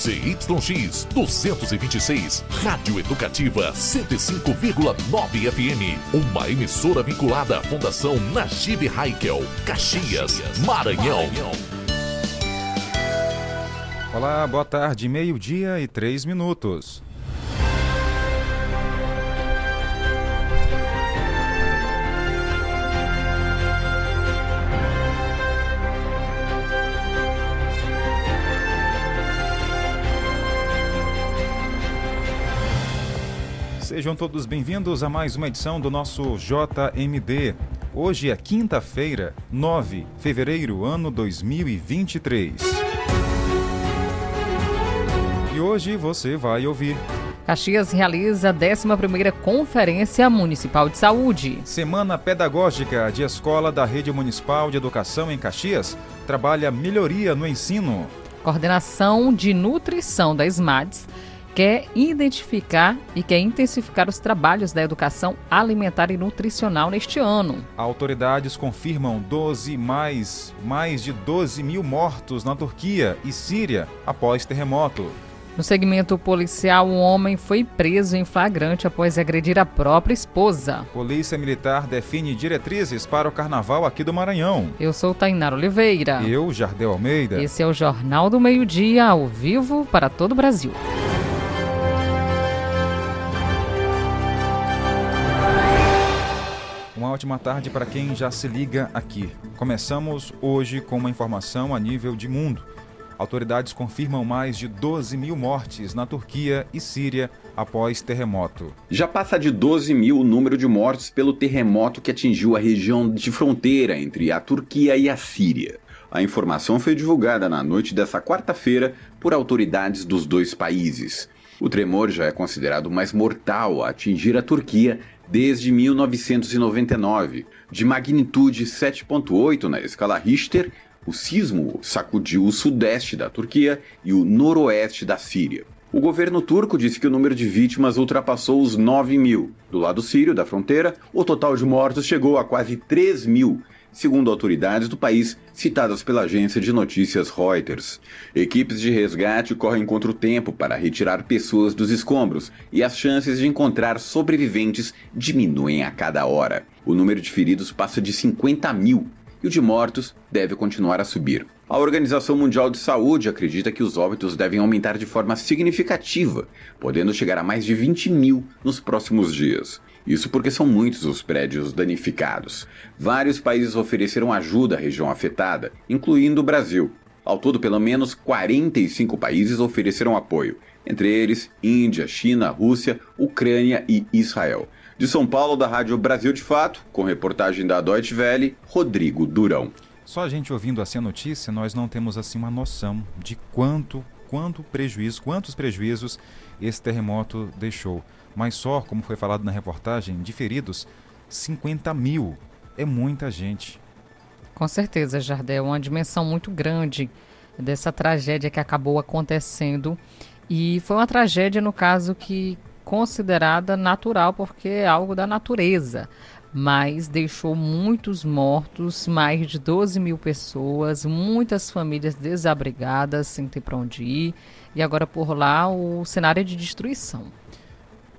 ZYX 226, Rádio Educativa 105,9 FM. Uma emissora vinculada à Fundação Najib Haikel, Caxias, Maranhão. Olá, boa tarde, meio-dia e três minutos. Sejam todos bem-vindos a mais uma edição do nosso JMD. Hoje é quinta-feira, 9 de fevereiro, ano 2023. E hoje você vai ouvir. Caxias realiza a 11ª Conferência Municipal de Saúde. Semana Pedagógica de Escola da Rede Municipal de Educação em Caxias trabalha melhoria no ensino. Coordenação de Nutrição da SMADS quer identificar e quer intensificar os trabalhos da educação alimentar e nutricional neste ano. Autoridades confirmam 12 mais, mais de 12 mil mortos na Turquia e Síria após terremoto. No segmento policial, um homem foi preso em flagrante após agredir a própria esposa. Polícia Militar define diretrizes para o carnaval aqui do Maranhão. Eu sou Tainara Oliveira. Eu, Jardel Almeida. Esse é o Jornal do Meio-Dia, ao vivo para todo o Brasil. Uma ótima tarde para quem já se liga aqui. Começamos hoje com uma informação a nível de mundo. Autoridades confirmam mais de 12 mil mortes na Turquia e Síria após terremoto. Já passa de 12 mil o número de mortes pelo terremoto que atingiu a região de fronteira entre a Turquia e a Síria. A informação foi divulgada na noite dessa quarta-feira por autoridades dos dois países. O tremor já é considerado mais mortal a atingir a Turquia desde 1999. De magnitude 7.8 na escala Richter, o sismo sacudiu o sudeste da Turquia e o noroeste da Síria. O governo turco disse que o número de vítimas ultrapassou os 9 mil. Do lado sírio da fronteira, o total de mortos chegou a quase 3 mil, segundo autoridades do país citadas pela agência de notícias Reuters. Equipes de resgate correm contra o tempo para retirar pessoas dos escombros e as chances de encontrar sobreviventes diminuem a cada hora. O número de feridos passa de 50 mil e o de mortos deve continuar a subir. A Organização Mundial de Saúde acredita que os óbitos devem aumentar de forma significativa, podendo chegar a mais de 20 mil nos próximos dias. Isso porque são muitos os prédios danificados. Vários países ofereceram ajuda à região afetada, incluindo o Brasil. Ao todo, pelo menos 45 países ofereceram apoio, entre eles Índia, China, Rússia, Ucrânia e Israel. De São Paulo, da Rádio Brasil de Fato, com reportagem da Deutsche Welle, Rodrigo Durão. Só a gente ouvindo assim a notícia, nós não temos assim uma noção de quanto, quanto prejuízo, quantos prejuízos esse terremoto deixou. Mas só, como foi falado na reportagem, de feridos, 50 mil. É muita gente. Com certeza, Jardel, uma dimensão muito grande dessa tragédia que acabou acontecendo. E foi uma tragédia, no caso, que considerada natural, porque é algo da natureza. Mas deixou muitos mortos, mais de 12 mil pessoas, muitas famílias desabrigadas, sem ter para onde ir. E agora por lá o cenário é de destruição.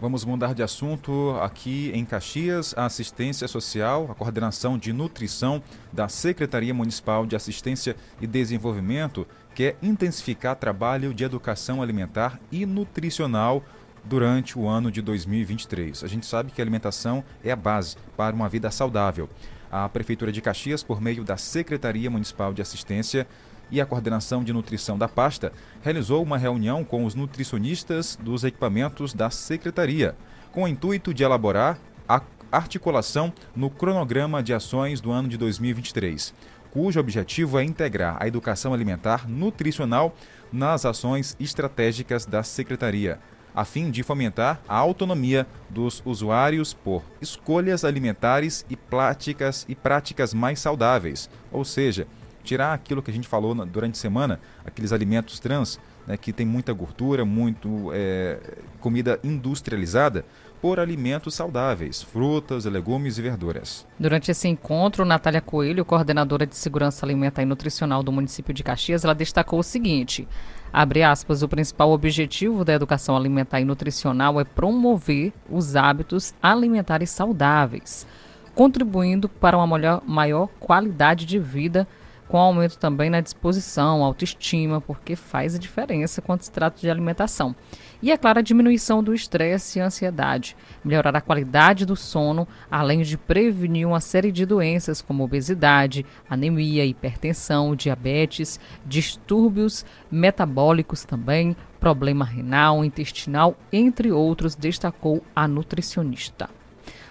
Vamos mudar de assunto aqui em Caxias. A assistência social, a coordenação de nutrição da Secretaria Municipal de Assistência e Desenvolvimento quer intensificar trabalho de educação alimentar e nutricional durante o ano de 2023. A gente sabe que a alimentação é a base para uma vida saudável. A Prefeitura de Caxias, por meio da Secretaria Municipal de Assistência e a coordenação de nutrição da pasta, realizou uma reunião com os nutricionistas dos equipamentos da Secretaria, com o intuito de elaborar a articulação no cronograma de ações do ano de 2023, cujo objetivo é integrar a educação alimentar nutricional nas ações estratégicas da Secretaria. a fim de fomentar a autonomia dos usuários por escolhas alimentares e práticas e práticas mais saudáveis, ou seja, tirar aquilo que a gente falou durante a semana, aqueles alimentos trans né, que tem muita gordura, muito é, comida industrializada, por alimentos saudáveis, frutas, legumes e verduras. Durante esse encontro, Natália Coelho, coordenadora de Segurança Alimentar e Nutricional do município de Caxias, ela destacou o seguinte: abre aspas, o principal objetivo da educação alimentar e nutricional é promover os hábitos alimentares saudáveis, contribuindo para uma maior qualidade de vida com aumento também na disposição, autoestima, porque faz a diferença quando se trata de alimentação. E, é claro, a diminuição do estresse e ansiedade, melhorar a qualidade do sono, além de prevenir uma série de doenças como obesidade, anemia, hipertensão, diabetes, distúrbios metabólicos também, problema renal, intestinal, entre outros, destacou a nutricionista.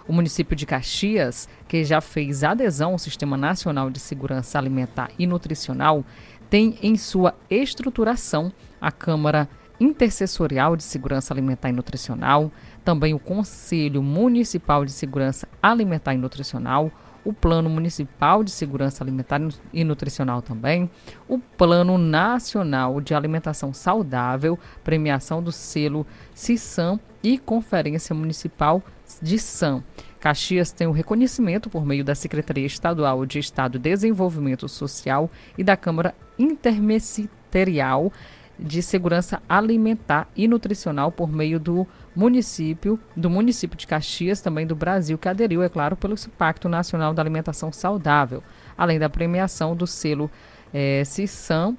O município de Caxias, que já fez adesão ao Sistema Nacional de Segurança Alimentar e Nutricional, tem em sua estruturação a Câmara Intercessorial de Segurança Alimentar e Nutricional, também o Conselho Municipal de Segurança Alimentar e Nutricional, o Plano Municipal de Segurança Alimentar e Nutricional também, o Plano Nacional de Alimentação Saudável, premiação do selo CISAM e Conferência Municipal de SAM. Caxias tem o reconhecimento por meio da Secretaria Estadual de Estado de Desenvolvimento Social e da Câmara Interministerial de Segurança Alimentar e Nutricional por meio do município, do município de Caxias, também do Brasil, que aderiu, é claro, pelo Pacto Nacional da Alimentação Saudável, além da premiação do selo é, CISAM,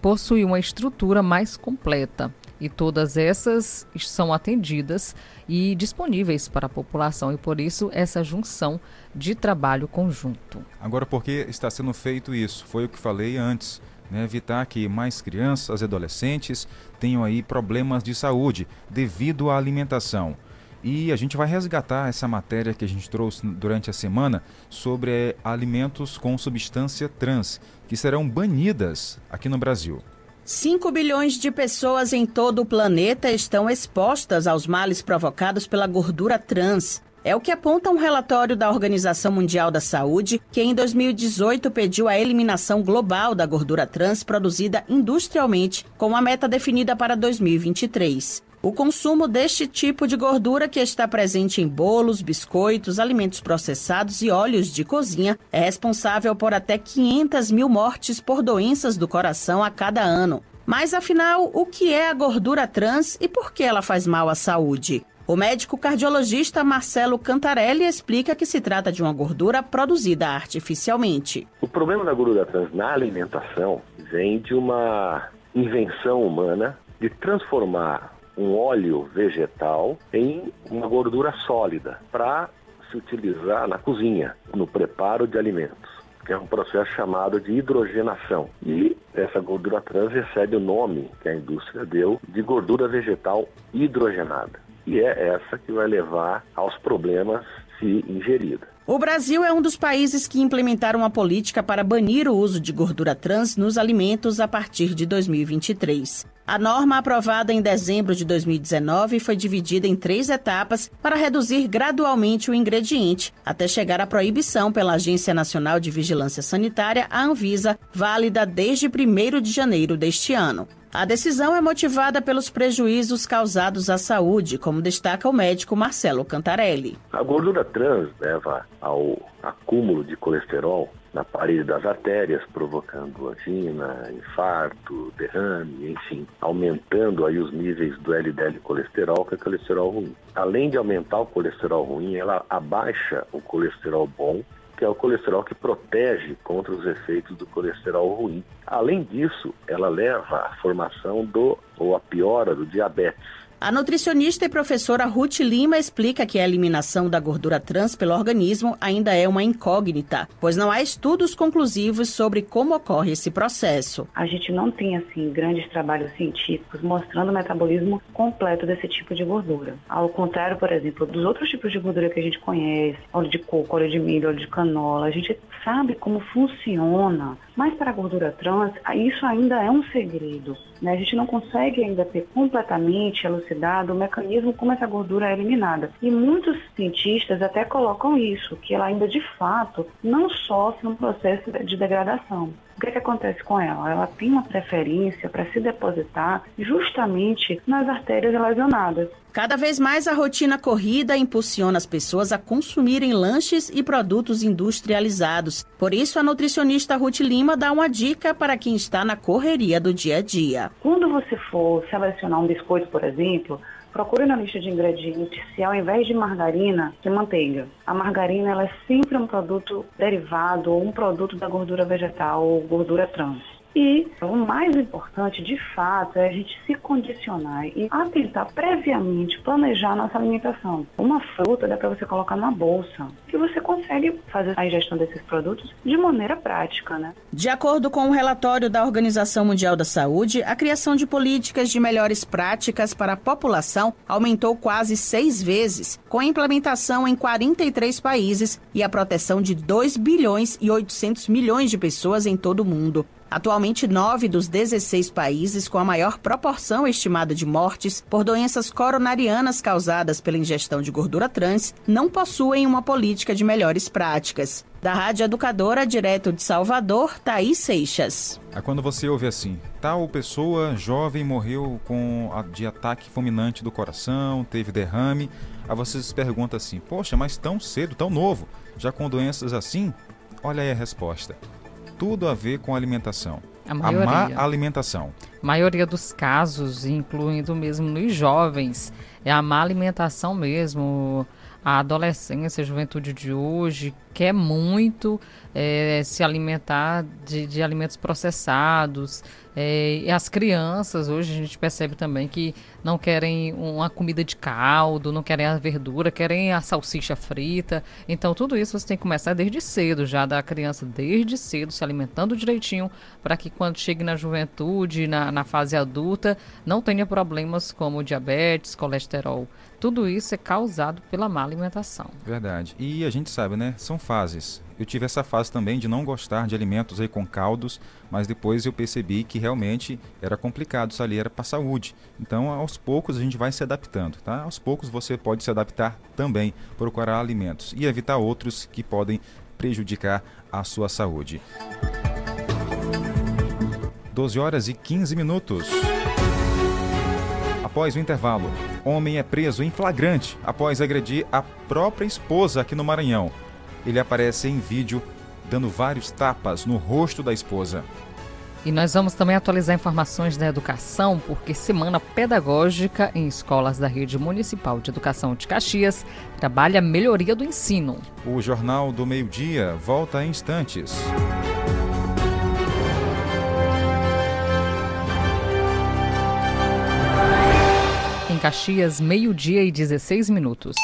possui uma estrutura mais completa. E todas essas são atendidas e disponíveis para a população, e por isso essa junção de trabalho conjunto. Agora, por que está sendo feito isso? Foi o que falei antes. Né, evitar que mais crianças e adolescentes tenham aí problemas de saúde devido à alimentação. E a gente vai resgatar essa matéria que a gente trouxe durante a semana sobre é, alimentos com substância trans, que serão banidas aqui no Brasil. 5 bilhões de pessoas em todo o planeta estão expostas aos males provocados pela gordura trans. É o que aponta um relatório da Organização Mundial da Saúde, que em 2018 pediu a eliminação global da gordura trans produzida industrialmente, com uma meta definida para 2023. O consumo deste tipo de gordura, que está presente em bolos, biscoitos, alimentos processados e óleos de cozinha, é responsável por até 500 mil mortes por doenças do coração a cada ano. Mas afinal, o que é a gordura trans e por que ela faz mal à saúde? O médico cardiologista Marcelo Cantarelli explica que se trata de uma gordura produzida artificialmente. O problema da gordura trans na alimentação vem de uma invenção humana de transformar um óleo vegetal em uma gordura sólida para se utilizar na cozinha, no preparo de alimentos, que é um processo chamado de hidrogenação. E essa gordura trans recebe o nome que a indústria deu de gordura vegetal hidrogenada. E é essa que vai levar aos problemas se ingerida. O Brasil é um dos países que implementaram uma política para banir o uso de gordura trans nos alimentos a partir de 2023. A norma aprovada em dezembro de 2019 foi dividida em três etapas para reduzir gradualmente o ingrediente, até chegar à proibição pela Agência Nacional de Vigilância Sanitária, a Anvisa, válida desde 1 de janeiro deste ano. A decisão é motivada pelos prejuízos causados à saúde, como destaca o médico Marcelo Cantarelli. A gordura trans leva ao acúmulo de colesterol na parede das artérias, provocando angina, infarto, derrame, enfim, aumentando aí os níveis do LDL colesterol, que é colesterol ruim. Além de aumentar o colesterol ruim, ela abaixa o colesterol bom que é o colesterol que protege contra os efeitos do colesterol ruim. Além disso, ela leva à formação do ou à piora do diabetes a nutricionista e professora Ruth Lima explica que a eliminação da gordura trans pelo organismo ainda é uma incógnita, pois não há estudos conclusivos sobre como ocorre esse processo. A gente não tem assim grandes trabalhos científicos mostrando o metabolismo completo desse tipo de gordura. Ao contrário, por exemplo, dos outros tipos de gordura que a gente conhece, óleo de coco, óleo de milho, óleo de canola, a gente sabe como funciona. Mas para a gordura trans, isso ainda é um segredo. Né? A gente não consegue ainda ter completamente elucidado o mecanismo como essa gordura é eliminada. E muitos cientistas até colocam isso, que ela ainda de fato não sofre um processo de degradação. O que, é que acontece com ela? Ela tem uma preferência para se depositar justamente nas artérias lesionadas. Cada vez mais a rotina corrida impulsiona as pessoas a consumirem lanches e produtos industrializados. Por isso, a nutricionista Ruth Lima dá uma dica para quem está na correria do dia a dia. Quando você for selecionar um biscoito, por exemplo, procure na lista de ingredientes se ao invés de margarina, de manteiga. A margarina ela é sempre um produto derivado ou um produto da gordura vegetal ou gordura trans. E o mais importante, de fato, é a gente se condicionar e atentar previamente, planejar nossa alimentação. Uma fruta dá para você colocar na bolsa, que você consegue fazer a ingestão desses produtos de maneira prática, né? De acordo com o um relatório da Organização Mundial da Saúde, a criação de políticas de melhores práticas para a população aumentou quase seis vezes, com a implementação em 43 países e a proteção de 2 bilhões e 800 milhões de pessoas em todo o mundo. Atualmente, nove dos 16 países com a maior proporção estimada de mortes por doenças coronarianas causadas pela ingestão de gordura trans não possuem uma política de melhores práticas. Da Rádio Educadora, direto de Salvador, Thaís Seixas. É quando você ouve assim, tal pessoa jovem morreu com a, de ataque fulminante do coração, teve derrame, aí você se pergunta assim, poxa, mas tão cedo, tão novo, já com doenças assim? Olha aí a resposta tudo a ver com alimentação. A, maioria. a má alimentação. A maioria dos casos, incluindo mesmo nos jovens, é a má alimentação mesmo. A adolescência, a juventude de hoje quer muito é, se alimentar de, de alimentos processados, é, e as crianças, hoje a gente percebe também que não querem uma comida de caldo, não querem a verdura, querem a salsicha frita. Então, tudo isso você tem que começar desde cedo, já da criança desde cedo, se alimentando direitinho, para que quando chegue na juventude, na, na fase adulta, não tenha problemas como diabetes, colesterol. Tudo isso é causado pela má alimentação. Verdade. E a gente sabe, né? São fases. Eu tive essa fase também de não gostar de alimentos aí com caldos, mas depois eu percebi que realmente era complicado, isso ali era para saúde. Então, aos poucos a gente vai se adaptando, tá? Aos poucos você pode se adaptar também, procurar alimentos e evitar outros que podem prejudicar a sua saúde. 12 horas e 15 minutos. Após o intervalo, homem é preso em flagrante após agredir a própria esposa aqui no Maranhão. Ele aparece em vídeo dando vários tapas no rosto da esposa. E nós vamos também atualizar informações da educação, porque Semana Pedagógica em escolas da Rede Municipal de Educação de Caxias trabalha a melhoria do ensino. O Jornal do Meio-Dia volta em instantes. Em Caxias, meio-dia e 16 minutos.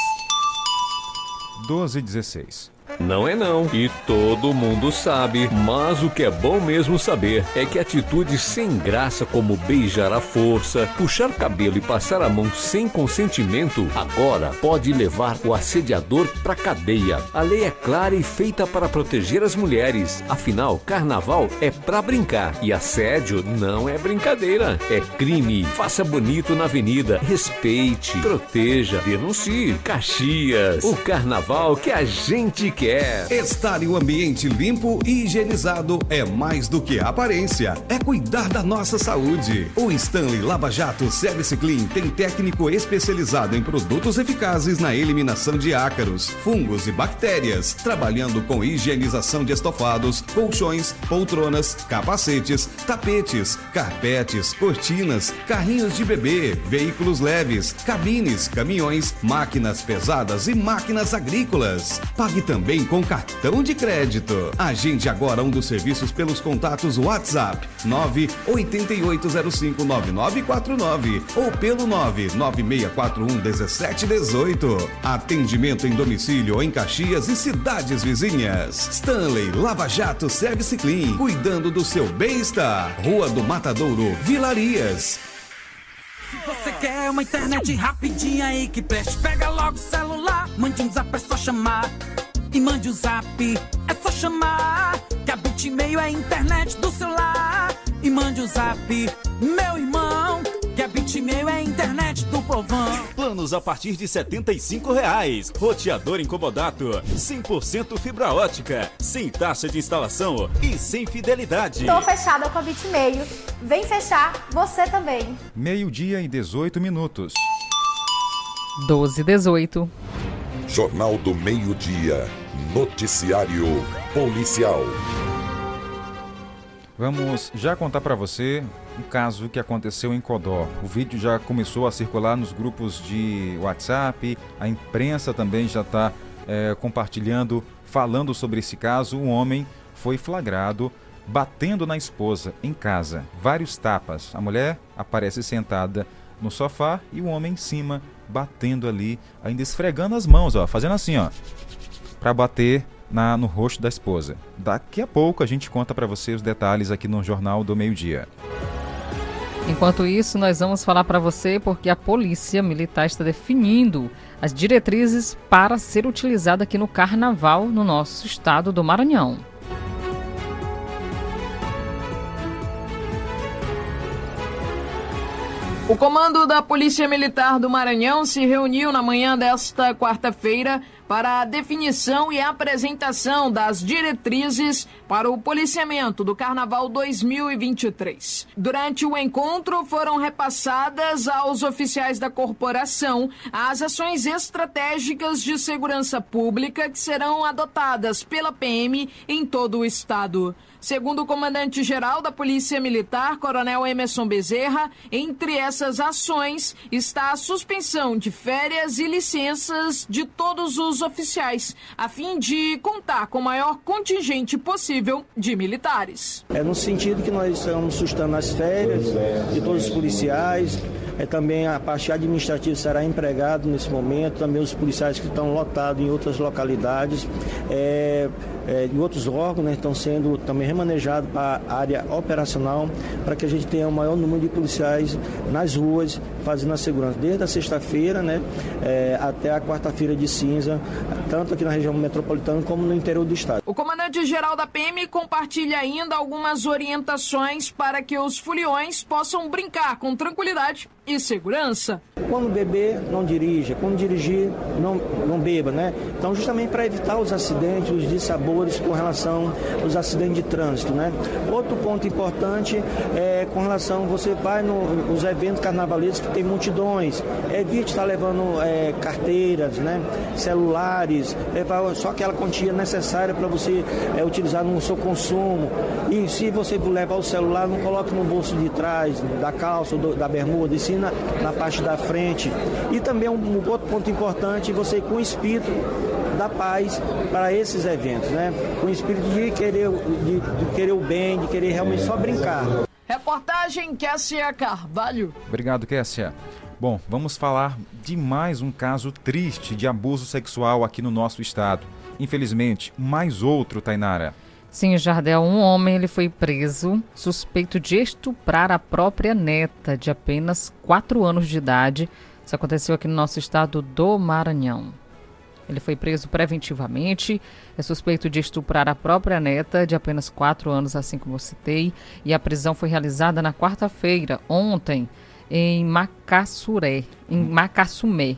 12 e 16. Não é não. E todo mundo sabe. Mas o que é bom mesmo saber é que atitudes sem graça como beijar à força, puxar cabelo e passar a mão sem consentimento, agora pode levar o assediador pra cadeia. A lei é clara e feita para proteger as mulheres. Afinal, carnaval é pra brincar e assédio não é brincadeira, é crime. Faça bonito na avenida, respeite, proteja, denuncie. Caxias, o carnaval que a gente quer quer. Estar em um ambiente limpo e higienizado é mais do que aparência, é cuidar da nossa saúde. O Stanley Lava Jato Service Clean tem técnico especializado em produtos eficazes na eliminação de ácaros, fungos e bactérias, trabalhando com higienização de estofados, colchões, poltronas, capacetes, tapetes, carpetes, cortinas, carrinhos de bebê, veículos leves, cabines, caminhões, máquinas pesadas e máquinas agrícolas. Pague também também com cartão de crédito. Agende agora um dos serviços pelos contatos WhatsApp 988059949 ou pelo 996411718. Atendimento em domicílio em Caxias e cidades vizinhas. Stanley Lava Jato Service Clean, cuidando do seu bem-estar. Rua do Matadouro, Vilarias. Se você quer uma internet rapidinha aí que preste, pega logo o celular, mande um zap, é só chamar e mande o um zap. É só chamar que a Bitmail é a internet do celular. E mande o um zap, meu irmão que é Bitmail é a internet do povão. Planos a partir de 75 reais. Roteador incomodato, 100% fibra ótica, sem taxa de instalação e sem fidelidade. Tô fechada com a Bitmail. Vem fechar você também. Meio-dia e 18 minutos. 12 e 18. Jornal do Meio-Dia. Noticiário Policial. Vamos já contar para você um caso que aconteceu em Codó. O vídeo já começou a circular nos grupos de WhatsApp, a imprensa também já está é, compartilhando, falando sobre esse caso. Um homem foi flagrado batendo na esposa em casa, vários tapas. A mulher aparece sentada no sofá e o homem em cima batendo ali, ainda esfregando as mãos, ó, fazendo assim, ó, para bater na, no rosto da esposa. Daqui a pouco a gente conta para você os detalhes aqui no Jornal do Meio Dia. Enquanto isso, nós vamos falar para você porque a Polícia Militar está definindo as diretrizes para ser utilizada aqui no Carnaval no nosso estado do Maranhão. O comando da Polícia Militar do Maranhão se reuniu na manhã desta quarta-feira para a definição e apresentação das diretrizes para o policiamento do Carnaval 2023. Durante o encontro, foram repassadas aos oficiais da corporação as ações estratégicas de segurança pública que serão adotadas pela PM em todo o estado. Segundo o comandante-geral da Polícia Militar, Coronel Emerson Bezerra, entre essas ações está a suspensão de férias e licenças de todos os oficiais, a fim de contar com o maior contingente possível de militares. É no sentido que nós estamos sustentando as férias de todos os policiais, é, também a parte administrativa será empregada nesse momento, também os policiais que estão lotados em outras localidades, é, é, em outros órgãos, né, estão sendo também remanejados para a área operacional, para que a gente tenha o maior número de policiais nas ruas, fazendo a segurança, desde a sexta-feira né, é, até a quarta-feira de cinza, tanto aqui na região metropolitana como no interior do estado. O comandante-geral da PM compartilha ainda algumas orientações para que os foliões possam brincar com tranquilidade segurança. Quando beber, não dirija. Quando dirigir, não, não beba, né? Então, justamente para evitar os acidentes, os dissabores com relação aos acidentes de trânsito, né? Outro ponto importante é com relação, você vai no, nos eventos carnavalescos que tem multidões, evite estar levando é, carteiras, né? Celulares, levar só aquela quantia necessária para você é, utilizar no seu consumo. E se você levar o celular, não coloque no bolso de trás, da calça, do, da bermuda, e sim na, na parte da frente. E também um, um outro ponto importante, você com o espírito da paz para esses eventos, né? Com o espírito de querer, de, de querer o bem, de querer realmente só brincar. Reportagem Kessia Carvalho. Obrigado, Kessia. Bom, vamos falar de mais um caso triste de abuso sexual aqui no nosso estado. Infelizmente, mais outro, Tainara. Sim, Jardel, um homem ele foi preso suspeito de estuprar a própria neta de apenas 4 anos de idade. Isso aconteceu aqui no nosso estado do Maranhão. Ele foi preso preventivamente, é suspeito de estuprar a própria neta de apenas 4 anos, assim como eu citei, e a prisão foi realizada na quarta-feira, ontem, em Macassuré, em Macassumé,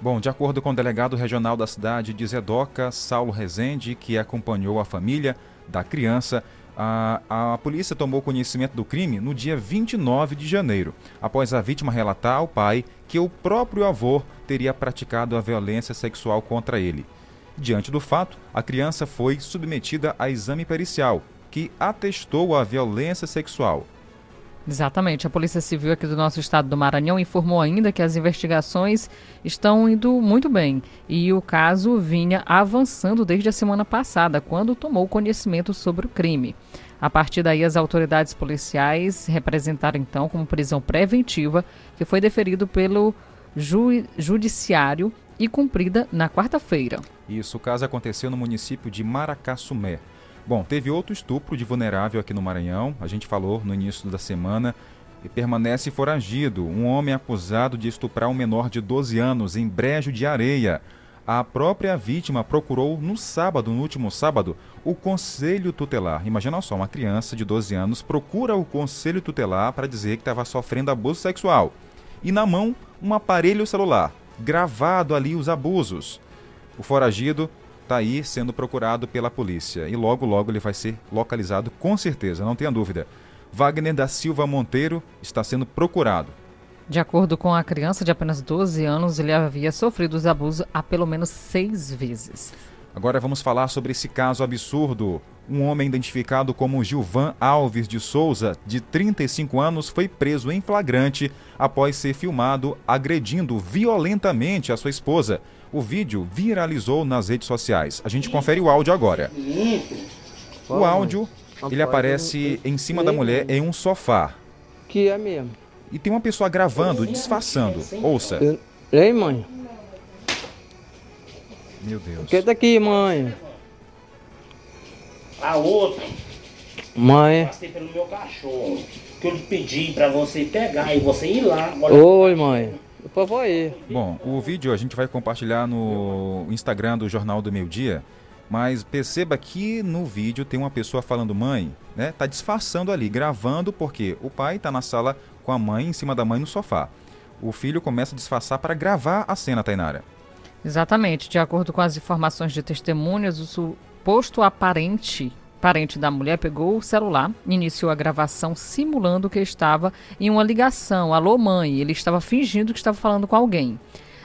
Bom, de acordo com o delegado regional da cidade de Zedoca, Saulo Rezende, que acompanhou a família da criança, a, a polícia tomou conhecimento do crime no dia 29 de janeiro, após a vítima relatar ao pai que o próprio avô teria praticado a violência sexual contra ele. Diante do fato, a criança foi submetida a exame pericial, que atestou a violência sexual. Exatamente. A Polícia Civil aqui do nosso estado do Maranhão informou ainda que as investigações estão indo muito bem e o caso vinha avançando desde a semana passada, quando tomou conhecimento sobre o crime. A partir daí, as autoridades policiais representaram então como prisão preventiva, que foi deferido pelo ju judiciário e cumprida na quarta-feira. Isso, o caso aconteceu no município de Maracassumé. Bom, teve outro estupro de vulnerável aqui no Maranhão, a gente falou no início da semana, e permanece foragido. Um homem acusado de estuprar um menor de 12 anos em Brejo de Areia. A própria vítima procurou no sábado, no último sábado, o conselho tutelar. Imagina só, uma criança de 12 anos procura o conselho tutelar para dizer que estava sofrendo abuso sexual. E na mão, um aparelho celular, gravado ali os abusos. O foragido está aí sendo procurado pela polícia e logo, logo ele vai ser localizado, com certeza, não tenha dúvida. Wagner da Silva Monteiro está sendo procurado. De acordo com a criança de apenas 12 anos, ele havia sofrido os abusos há pelo menos seis vezes. Agora vamos falar sobre esse caso absurdo. Um homem identificado como Gilvan Alves de Souza, de 35 anos, foi preso em flagrante após ser filmado agredindo violentamente a sua esposa. O vídeo viralizou nas redes sociais. A gente confere o áudio agora. O áudio, ele aparece em cima da mulher em um sofá. Que é mesmo. E tem uma pessoa gravando, disfarçando. Ouça. Ei, mãe. Meu Deus. Que daqui, mãe? A outra, Mãe. passei pelo meu cachorro. Que eu pedi pra você pegar e você ir lá. Oi, mãe. Por favor aí. Bom, o vídeo a gente vai compartilhar no Instagram do Jornal do Meio Dia, mas perceba que no vídeo tem uma pessoa falando mãe, né? Tá disfarçando ali, gravando porque o pai tá na sala com a mãe em cima da mãe no sofá. O filho começa a disfarçar para gravar a cena, Tainara. Exatamente. De acordo com as informações de testemunhas, o suposto aparente parente da mulher pegou o celular, iniciou a gravação simulando que estava em uma ligação. Alô, mãe. Ele estava fingindo que estava falando com alguém.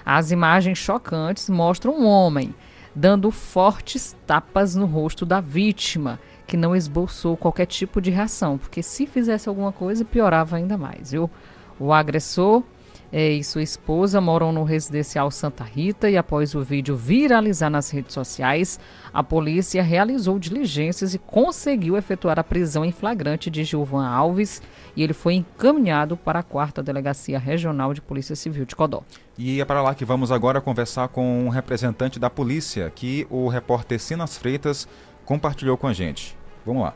As imagens chocantes mostram um homem dando fortes tapas no rosto da vítima, que não esboçou qualquer tipo de reação, porque se fizesse alguma coisa, piorava ainda mais, viu? O agressor é, e sua esposa moram no residencial Santa Rita e após o vídeo viralizar nas redes sociais, a polícia realizou diligências e conseguiu efetuar a prisão em flagrante de Gilvan Alves e ele foi encaminhado para a quarta delegacia regional de Polícia Civil de Codó. E é para lá que vamos agora conversar com um representante da polícia que o repórter Sinas Freitas compartilhou com a gente. Vamos lá.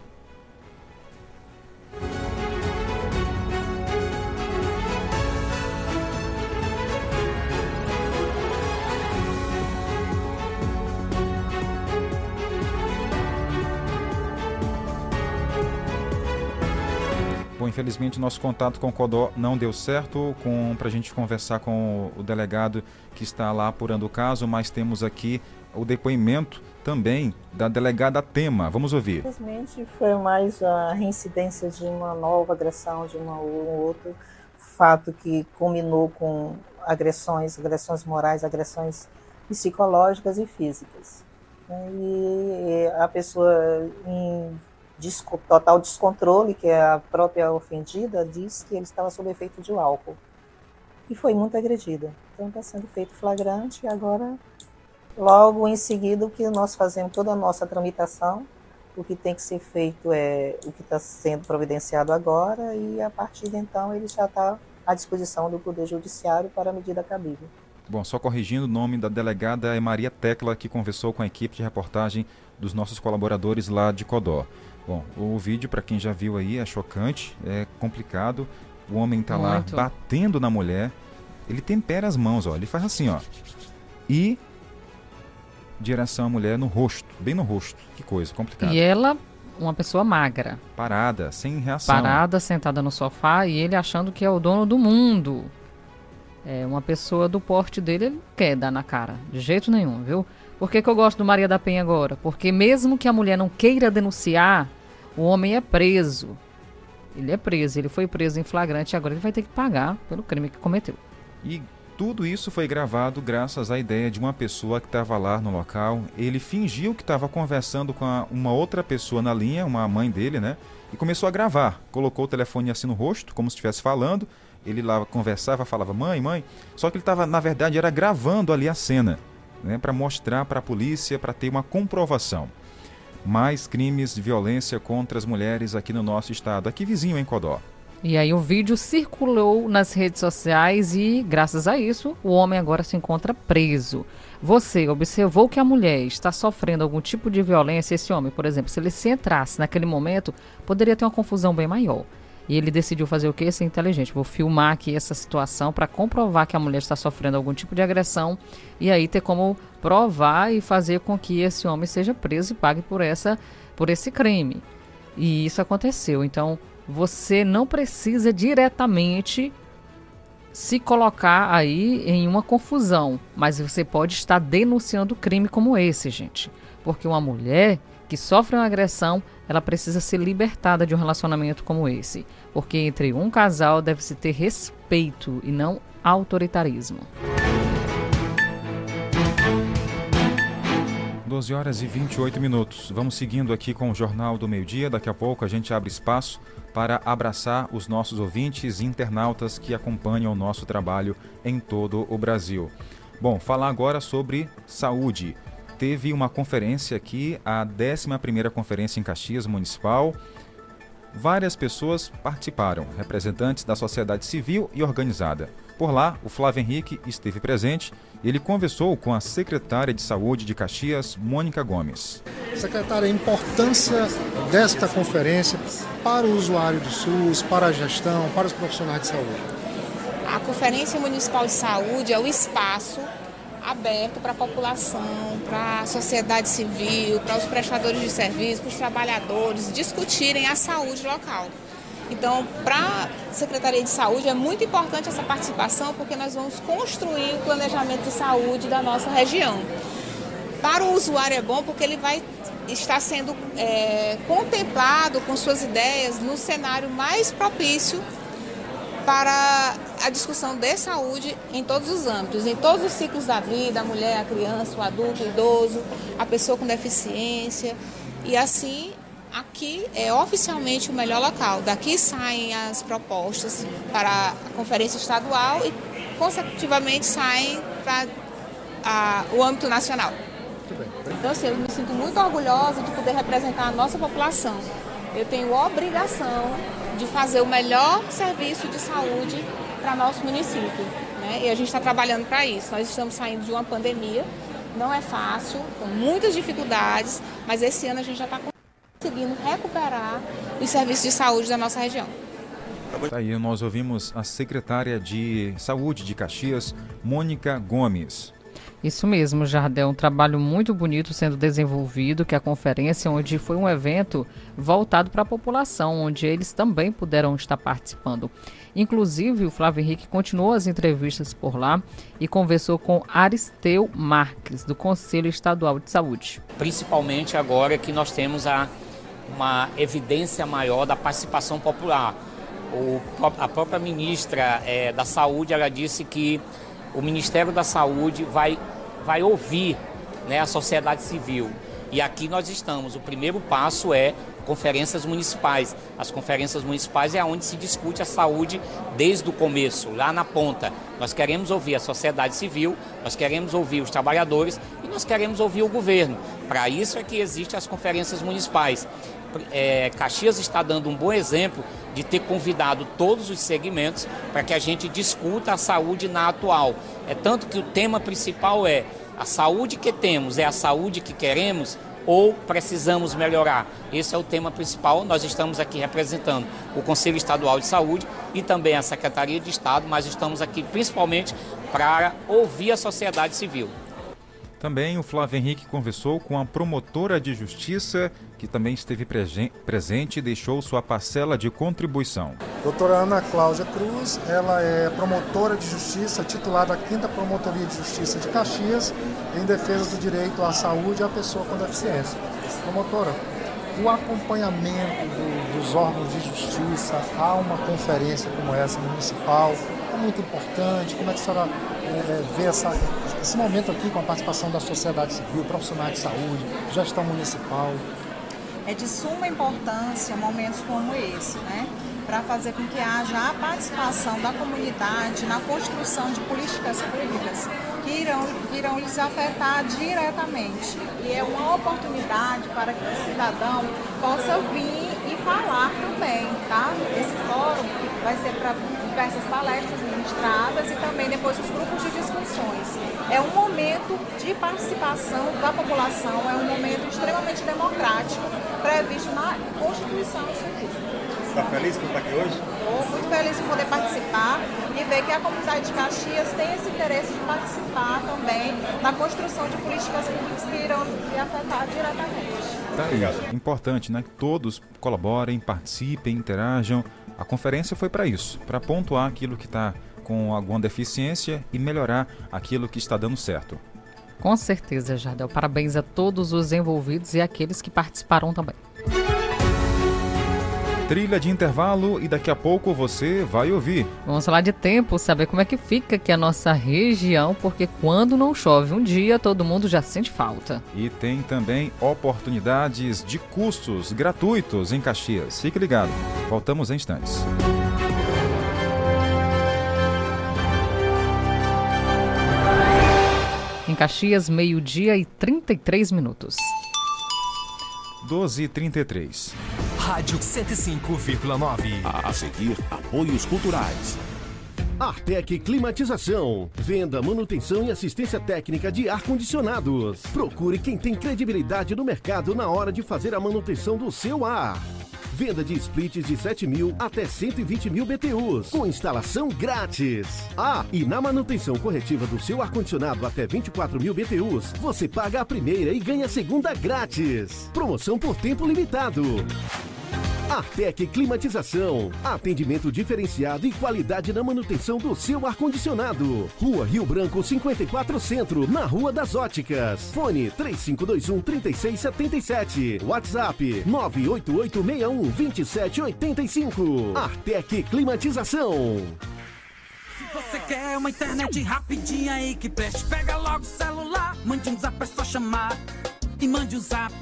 Infelizmente nosso contato com o Codó não deu certo para a gente conversar com o delegado que está lá apurando o caso, mas temos aqui o depoimento também da delegada Tema. Vamos ouvir. Infelizmente foi mais a reincidência de uma nova agressão, de uma, um outro fato que culminou com agressões, agressões morais, agressões psicológicas e físicas. E a pessoa em total descontrole, que é a própria ofendida, diz que ele estava sob efeito de álcool. E foi muito agredida. Então está sendo feito flagrante e agora, logo em seguida, o que nós fazemos toda a nossa tramitação, o que tem que ser feito é o que está sendo providenciado agora e a partir de então ele já está à disposição do Poder Judiciário para a medida cabível. Bom, só corrigindo o nome da delegada é Maria Tecla, que conversou com a equipe de reportagem dos nossos colaboradores lá de Codó. Bom, o vídeo, para quem já viu aí, é chocante, é complicado. O homem tá lá Muito. batendo na mulher. Ele tempera as mãos, ó. Ele faz assim, ó. E direção à mulher no rosto, bem no rosto. Que coisa, complicado. E ela, uma pessoa magra, Parada, sem reação. parada, sentada no sofá e ele achando que é o dono do mundo. É uma pessoa do porte dele, ele quer dar na cara, de jeito nenhum, viu? Por que, que eu gosto do Maria da Penha agora? Porque mesmo que a mulher não queira denunciar, o homem é preso. Ele é preso, ele foi preso em flagrante e agora ele vai ter que pagar pelo crime que cometeu. E tudo isso foi gravado graças à ideia de uma pessoa que estava lá no local. Ele fingiu que estava conversando com uma outra pessoa na linha, uma mãe dele, né? E começou a gravar. Colocou o telefone assim no rosto, como se estivesse falando. Ele lá conversava, falava mãe, mãe. Só que ele estava, na verdade, era gravando ali a cena, né? Para mostrar para a polícia, para ter uma comprovação. Mais crimes de violência contra as mulheres aqui no nosso estado, aqui vizinho em Codó. E aí o vídeo circulou nas redes sociais e, graças a isso, o homem agora se encontra preso. Você observou que a mulher está sofrendo algum tipo de violência? Esse homem, por exemplo, se ele se entrasse naquele momento, poderia ter uma confusão bem maior. E ele decidiu fazer o que? Ser inteligente. Vou filmar aqui essa situação para comprovar que a mulher está sofrendo algum tipo de agressão e aí ter como provar e fazer com que esse homem seja preso e pague por essa por esse crime. E isso aconteceu. Então, você não precisa diretamente se colocar aí em uma confusão, mas você pode estar denunciando crime como esse, gente. Porque uma mulher que sofre uma agressão, ela precisa ser libertada de um relacionamento como esse. Porque entre um casal deve-se ter respeito e não autoritarismo. 12 horas e 28 minutos. Vamos seguindo aqui com o Jornal do Meio Dia. Daqui a pouco a gente abre espaço para abraçar os nossos ouvintes e internautas que acompanham o nosso trabalho em todo o Brasil. Bom, falar agora sobre saúde. Teve uma conferência aqui, a 11ª Conferência em Caxias Municipal. Várias pessoas participaram, representantes da sociedade civil e organizada. Por lá, o Flávio Henrique esteve presente e ele conversou com a secretária de Saúde de Caxias, Mônica Gomes. Secretária, a importância desta conferência para o usuário do SUS, para a gestão, para os profissionais de saúde. A Conferência Municipal de Saúde é o espaço aberto para a população, para a sociedade civil, para os prestadores de serviço, para os trabalhadores discutirem a saúde local. Então, para a Secretaria de Saúde é muito importante essa participação porque nós vamos construir o planejamento de saúde da nossa região. Para o usuário é bom porque ele vai estar sendo é, contemplado com suas ideias no cenário mais propício para a discussão de saúde em todos os âmbitos, em todos os ciclos da vida, a mulher, a criança, o adulto, o idoso, a pessoa com deficiência. E assim Aqui é oficialmente o melhor local. Daqui saem as propostas para a conferência estadual e, consecutivamente, saem para a, o âmbito nacional. Então, assim, eu me sinto muito orgulhosa de poder representar a nossa população. Eu tenho obrigação de fazer o melhor serviço de saúde para nosso município. Né? E a gente está trabalhando para isso. Nós estamos saindo de uma pandemia, não é fácil, com muitas dificuldades, mas esse ano a gente já está conseguindo recuperar os serviços de saúde da nossa região. Tá aí nós ouvimos a secretária de Saúde de Caxias, Mônica Gomes. Isso mesmo, Jardel, um trabalho muito bonito sendo desenvolvido, que é a conferência, onde foi um evento voltado para a população, onde eles também puderam estar participando. Inclusive, o Flávio Henrique continuou as entrevistas por lá e conversou com Aristeu Marques, do Conselho Estadual de Saúde. Principalmente agora que nós temos a uma evidência maior da participação popular. O, a própria ministra é, da Saúde ela disse que o Ministério da Saúde vai, vai ouvir né, a sociedade civil. E aqui nós estamos. O primeiro passo é conferências municipais. As conferências municipais é onde se discute a saúde desde o começo, lá na ponta. Nós queremos ouvir a sociedade civil, nós queremos ouvir os trabalhadores e nós queremos ouvir o governo. Para isso é que existem as conferências municipais é, Caxias está dando um bom exemplo de ter convidado todos os segmentos para que a gente discuta a saúde na atual. É tanto que o tema principal é a saúde que temos é a saúde que queremos ou precisamos melhorar? Esse é o tema principal. Nós estamos aqui representando o Conselho Estadual de Saúde e também a Secretaria de Estado, mas estamos aqui principalmente para ouvir a sociedade civil. Também o Flávio Henrique conversou com a promotora de justiça, que também esteve presente e deixou sua parcela de contribuição. Doutora Ana Cláudia Cruz, ela é promotora de justiça, titular da 5 Promotoria de Justiça de Caxias, em defesa do direito à saúde à pessoa com deficiência. Promotora, o acompanhamento do, dos órgãos de justiça a uma conferência como essa municipal é muito importante. Como é que a senhora é, é, vê essa, esse momento aqui com a participação da sociedade civil, profissionais de saúde, gestão municipal? É de suma importância momentos como esse, né? para fazer com que haja a participação da comunidade na construção de políticas públicas que irão, que irão lhes afetar diretamente. E é uma oportunidade para que o cidadão possa vir e falar também, tá? Esse fórum vai ser para diversas palestras ministradas e também depois os grupos de discussões. É um momento de participação da população, é um momento extremamente democrático previsto na Constituição. Isso aqui. está feliz por estar aqui hoje? Estou muito feliz em poder participar e ver que a comunidade de Caxias tem esse interesse de participar também na construção de políticas públicas que irão lhe afetar diretamente. Tá aí. Importante, né? Que todos colaborem, participem, interajam. A conferência foi para isso, para pontuar aquilo que está com alguma deficiência e melhorar aquilo que está dando certo. Com certeza, Jardel. Parabéns a todos os envolvidos e aqueles que participaram também. Trilha de intervalo e daqui a pouco você vai ouvir. Vamos falar de tempo, saber como é que fica aqui a nossa região, porque quando não chove um dia, todo mundo já sente falta. E tem também oportunidades de cursos gratuitos em Caxias. Fique ligado. Voltamos em instantes. Caxias, meio-dia e 33 minutos. 12 e 33. Rádio 105,9. A seguir, apoios culturais. Artec Climatização. Venda, manutenção e assistência técnica de ar-condicionados. Procure quem tem credibilidade no mercado na hora de fazer a manutenção do seu ar. Venda de splits de 7 mil até 120 mil BTUs, com instalação grátis. Ah, e na manutenção corretiva do seu ar-condicionado até 24 mil BTUs, você paga a primeira e ganha a segunda grátis. Promoção por tempo limitado. Artec Climatização. Atendimento diferenciado e qualidade na manutenção do seu ar-condicionado. Rua Rio Branco 54 Centro, na Rua das Óticas. Fone 3521 3677. WhatsApp 98861 2785. Artec Climatização. Você quer uma internet rapidinha aí que preste, pega logo o celular, mande um zap, é só chamar. E mande um zap,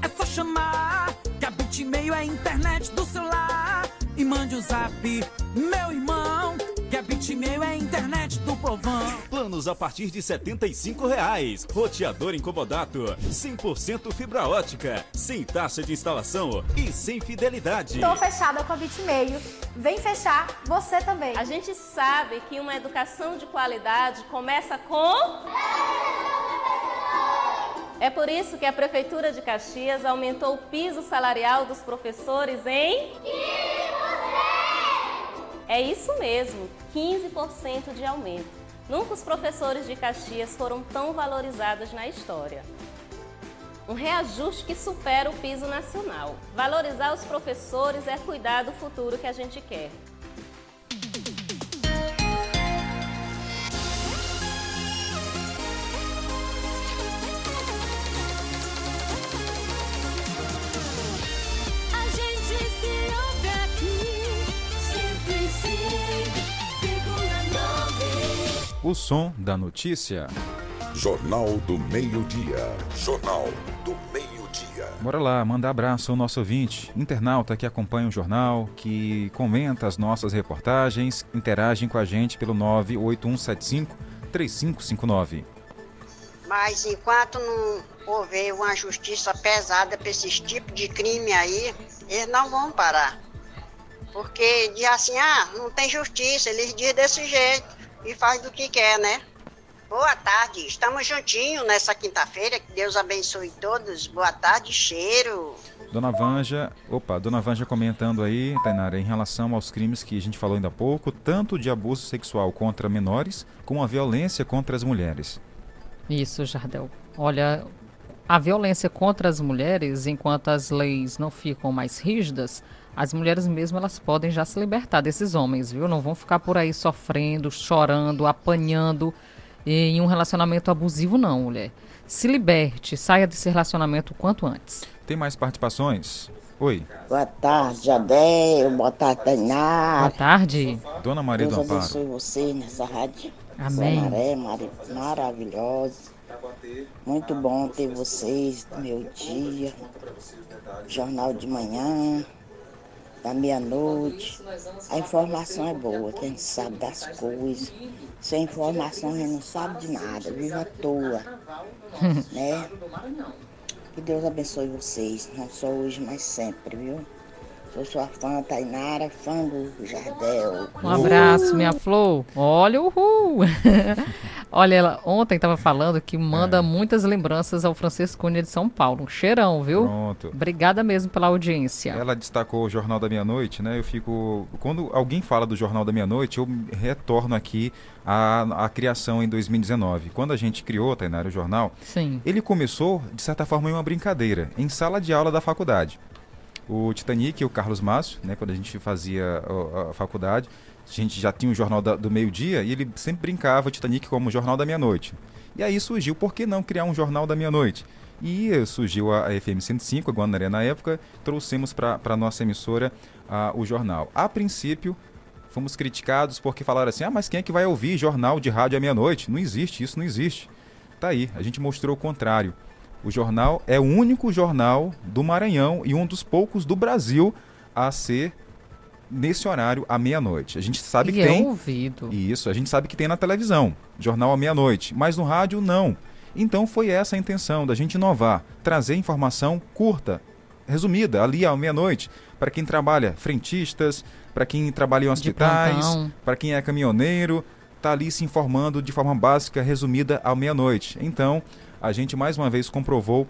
é só chamar. Que a Bitmail é a internet do celular. E mande o um zap, meu irmão. Que a Bitmail é a internet do povão. Planos a partir de 75 reais. Roteador incomodato, 100% fibra ótica, sem taxa de instalação e sem fidelidade. Tô fechada com a Bitmail. Vem fechar você também. A gente sabe que uma educação de qualidade começa com é por isso que a Prefeitura de Caxias aumentou o piso salarial dos professores em 15%! É isso mesmo, 15% de aumento. Nunca os professores de Caxias foram tão valorizados na história. Um reajuste que supera o piso nacional. Valorizar os professores é cuidar do futuro que a gente quer. O som da notícia. Jornal do Meio-Dia. Jornal do Meio-Dia. Bora lá, manda abraço ao nosso ouvinte, internauta que acompanha o jornal, que comenta as nossas reportagens, interagem com a gente pelo 98175 3559. Mas enquanto não houver uma justiça pesada para esses tipos de crime aí, eles não vão parar. Porque diz assim, ah, não tem justiça, eles dizem desse jeito e faz do que quer, né? Boa tarde, estamos juntinhos nessa quinta-feira, que Deus abençoe todos. Boa tarde, cheiro. Dona Vanja, opa, Dona Vanja comentando aí, Tainara, em relação aos crimes que a gente falou ainda há pouco, tanto de abuso sexual contra menores, como a violência contra as mulheres. Isso, Jardel. Olha, a violência contra as mulheres, enquanto as leis não ficam mais rígidas, as mulheres mesmo elas podem já se libertar desses homens, viu? Não vão ficar por aí sofrendo, chorando, apanhando em um relacionamento abusivo, não, mulher. Se liberte, saia desse relacionamento o quanto antes. Tem mais participações? Oi. Boa tarde, Adel. Boa tarde, Tainara. Boa tarde. Dona Maria Deus do Amparo. abençoe você nessa rádio. Amém. Maré, mar maravilhosa. Muito bom ter vocês no meu dia. Jornal de manhã, da meia-noite. A informação é boa, que a gente sabe das coisas. Sem informação a gente não sabe de nada, vive à toa. né? Que Deus abençoe vocês, não só hoje, mas sempre, viu? Sou sua fã, Tainara, fã do Jardel. Um abraço, minha flor. Olha, uhul. Olha, ela ontem estava falando que manda muitas lembranças ao Francisco Cunha de São Paulo. Um cheirão, viu? Pronto. Obrigada mesmo pela audiência. Ela destacou o Jornal da Meia-Noite, né? Eu fico. Quando alguém fala do Jornal da Meia-Noite, eu retorno aqui à, à criação em 2019. Quando a gente criou, Tainara, o jornal, Sim. ele começou, de certa forma, em uma brincadeira, em sala de aula da faculdade. O Titanic e o Carlos Márcio, né, quando a gente fazia a, a faculdade, a gente já tinha o Jornal da- do Meio-Dia e ele sempre brincava o Titanic como o Jornal da Meia-Noite. E aí surgiu, por que não criar um Jornal da Meia-Noite? E surgiu a, a FM 105, a Guanaré na época, trouxemos para a nossa emissora ah, o jornal. A princípio, fomos criticados porque falaram assim: ah, mas quem é que vai ouvir jornal de rádio à meia-noite? Não existe, isso não existe. Tá aí, a gente mostrou o contrário. O jornal é o único jornal do Maranhão e um dos poucos do Brasil a ser nesse horário à meia-noite. A gente sabe E que é tem. ouvido. Isso, a gente sabe que tem na televisão, jornal à meia-noite, mas no rádio não. Então foi essa a intenção da gente inovar, trazer informação curta, resumida, ali à meia-noite, para quem trabalha frentistas, para quem trabalha em hospitais, para quem é caminhoneiro, tá ali se informando de forma básica, resumida à meia-noite. Então, a gente mais uma vez comprovou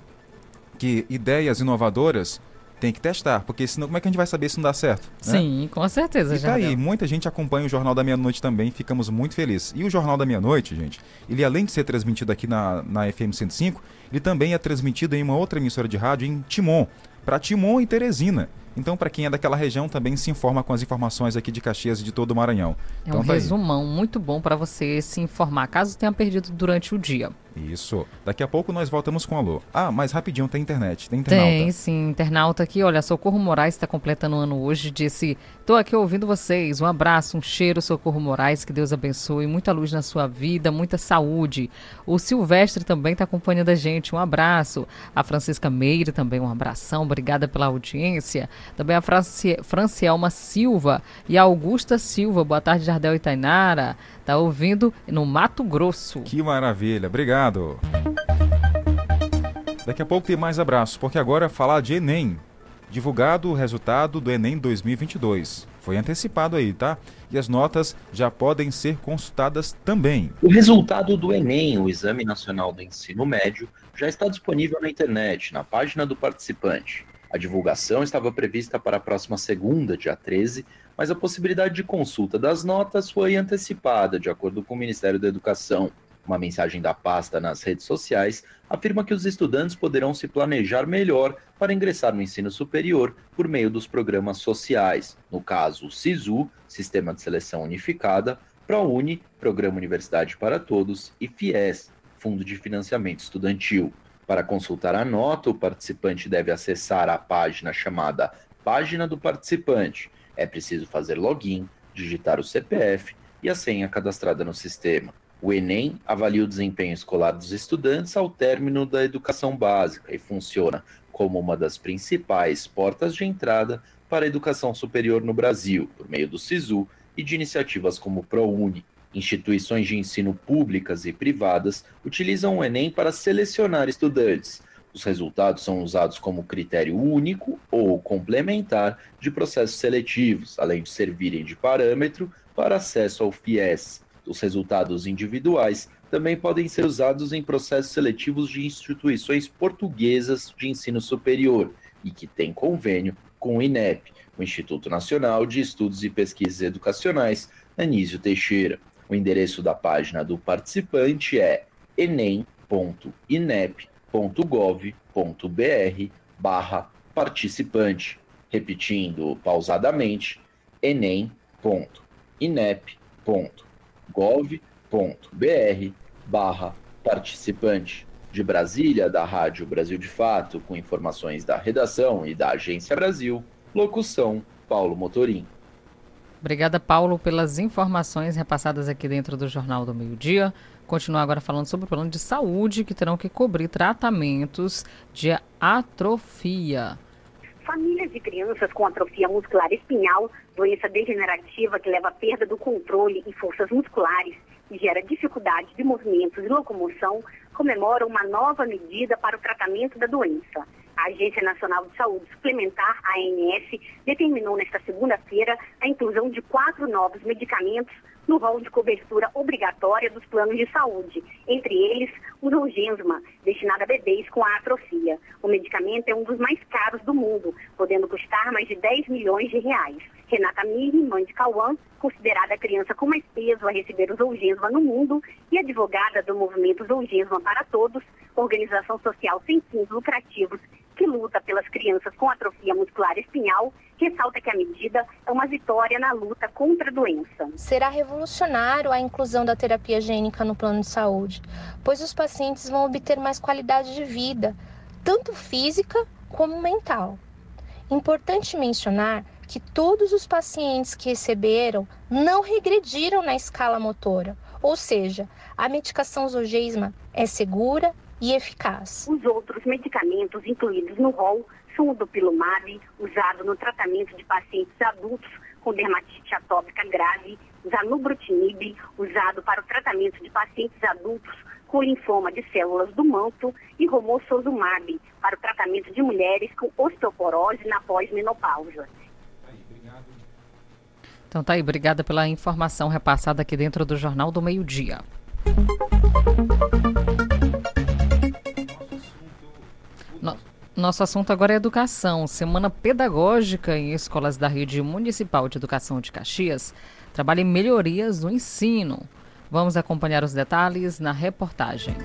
que ideias inovadoras tem que testar, porque senão como é que a gente vai saber se não dá certo? né? Sim, com certeza, E tá aí, muita gente acompanha o Jornal da Meia-Noite também, ficamos muito felizes. E o Jornal da Meia-Noite, gente, ele além de ser transmitido aqui na, na FM 105, ele também é transmitido em uma outra emissora de rádio em Timon, para Timon e Teresina. Então, para quem é daquela região, também se informa com as informações aqui de Caxias e de todo o Maranhão. É então, um tá aí. resumão muito bom para você se informar, caso tenha perdido durante o dia. Isso. Daqui a pouco nós voltamos com o alô. Ah, mas rapidinho, tem internet, tem internauta. Tem, sim. Internauta aqui, olha, Socorro Moraes está completando um ano hoje, disse, tô aqui ouvindo vocês, um abraço, um cheiro, Socorro Moraes, que Deus abençoe, muita luz na sua vida, muita saúde. O Silvestre também está acompanhando a gente, um abraço. A Francisca Meire também, um abração, obrigada pela audiência. Também a Franci Francielma Silva e a Augusta Silva, boa tarde, Jardel e Tainara, tá ouvindo no Mato Grosso. Que maravilha, obrigado. Daqui a pouco tem mais abraços, porque agora é falar de Enem. Divulgado o resultado do Enem 2022. Foi antecipado aí, tá? E as notas já podem ser consultadas também. O resultado do Enem, o Exame Nacional do Ensino Médio, já está disponível na internet, na página do participante. A divulgação estava prevista para a próxima segunda, dia 13, mas a possibilidade de consulta das notas foi antecipada, de acordo com o Ministério da Educação. Uma mensagem da pasta nas redes sociais afirma que os estudantes poderão se planejar melhor para ingressar no ensino superior por meio dos programas sociais, no caso o SISU, Sistema de Seleção Unificada, ProUni, Programa Universidade para Todos, e FIES, Fundo de Financiamento Estudantil. Para consultar a nota, o participante deve acessar a página chamada Página do Participante. É preciso fazer login, digitar o CPF e a senha cadastrada no sistema. O Enem avalia o desempenho escolar dos estudantes ao término da educação básica e funciona como uma das principais portas de entrada para a educação superior no Brasil, por meio do SISU e de iniciativas como o ProUni. Instituições de ensino públicas e privadas utilizam o Enem para selecionar estudantes. Os resultados são usados como critério único ou complementar de processos seletivos, além de servirem de parâmetro para acesso ao FIES. Os resultados individuais também podem ser usados em processos seletivos de instituições portuguesas de ensino superior e que têm convênio com o INEP, o Instituto Nacional de Estudos e Pesquisas Educacionais, Anísio Teixeira. O endereço da página do participante é enem.inep.gov.br barra participante. Repetindo pausadamente, enem.inep.gov.br barra participante. De Brasília, da Rádio Brasil de Fato, com informações da redação e da Agência Brasil, locução Paulo Motorim. Obrigada, Paulo, pelas informações repassadas aqui dentro do Jornal do Meio Dia. Continuar agora falando sobre o plano de saúde que terão que cobrir tratamentos de atrofia. Famílias de crianças com atrofia muscular espinhal, doença degenerativa que leva à perda do controle e forças musculares e gera dificuldade de movimentos e locomoção, comemoram uma nova medida para o tratamento da doença. A Agência Nacional de Saúde Suplementar, ANS, determinou nesta segunda-feira a inclusão de quatro novos medicamentos no rol de cobertura obrigatória dos planos de saúde, entre eles o Zolgensma, destinado a bebês com atrofia. O medicamento é um dos mais caros do mundo, podendo custar mais de 10 milhões de reais. Renata Miri, mãe de Cauã, considerada a criança com mais peso a receber o Zolgensma no mundo e advogada do movimento Zolgensma para Todos, organização social sem fins lucrativos que luta pelas crianças com atrofia muscular espinhal, ressalta que a medida é uma vitória na luta contra a doença. Será revolucionário a inclusão da terapia gênica no plano de saúde, pois os pacientes vão obter mais qualidade de vida, tanto física como mental. Importante mencionar que todos os pacientes que receberam não regrediram na escala motora, ou seja, a medicação Zolgensma é segura e eficaz. Os outros medicamentos incluídos no rol são o dupilumab, usado no tratamento de pacientes adultos com dermatite atópica grave, zanubrutinib, usado para o tratamento de pacientes adultos com linfoma de células do manto, e romosozumab, para o tratamento de mulheres com osteoporose na pós-menopausa. Então tá aí, obrigada pela informação repassada aqui dentro do Jornal do Meio Dia. No, nosso assunto agora é educação. Semana pedagógica em escolas da rede municipal de educação de Caxias trabalha em melhorias no ensino. Vamos acompanhar os detalhes na reportagem.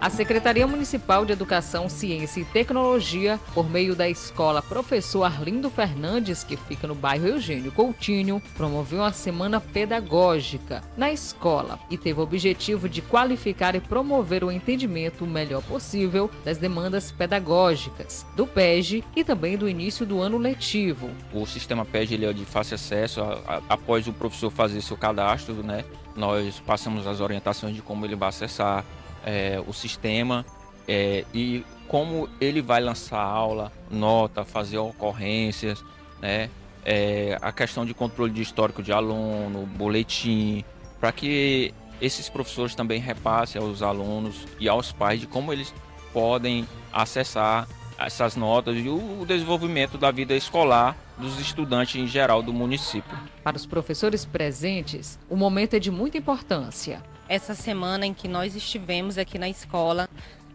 A Secretaria Municipal de Educação, Ciência e Tecnologia, por meio da escola Professor Arlindo Fernandes, que fica no bairro Eugênio Coutinho, promoveu uma semana pedagógica na escola e teve o objetivo de qualificar e promover o entendimento o melhor possível das demandas pedagógicas do PEG e também do início do ano letivo. O sistema PEG ele é de fácil acesso a, a, após o professor fazer seu cadastro, né? Nós passamos as orientações de como ele vai acessar é, o sistema é, e como ele vai lançar aula, nota, fazer ocorrências, né? É, a questão de controle de histórico de aluno, boletim, para que esses professores também repassem aos alunos e aos pais de como eles podem acessar essas notas e o desenvolvimento da vida escolar dos estudantes em geral do município. Para os professores presentes, o momento é de muita importância essa semana em que nós estivemos aqui na escola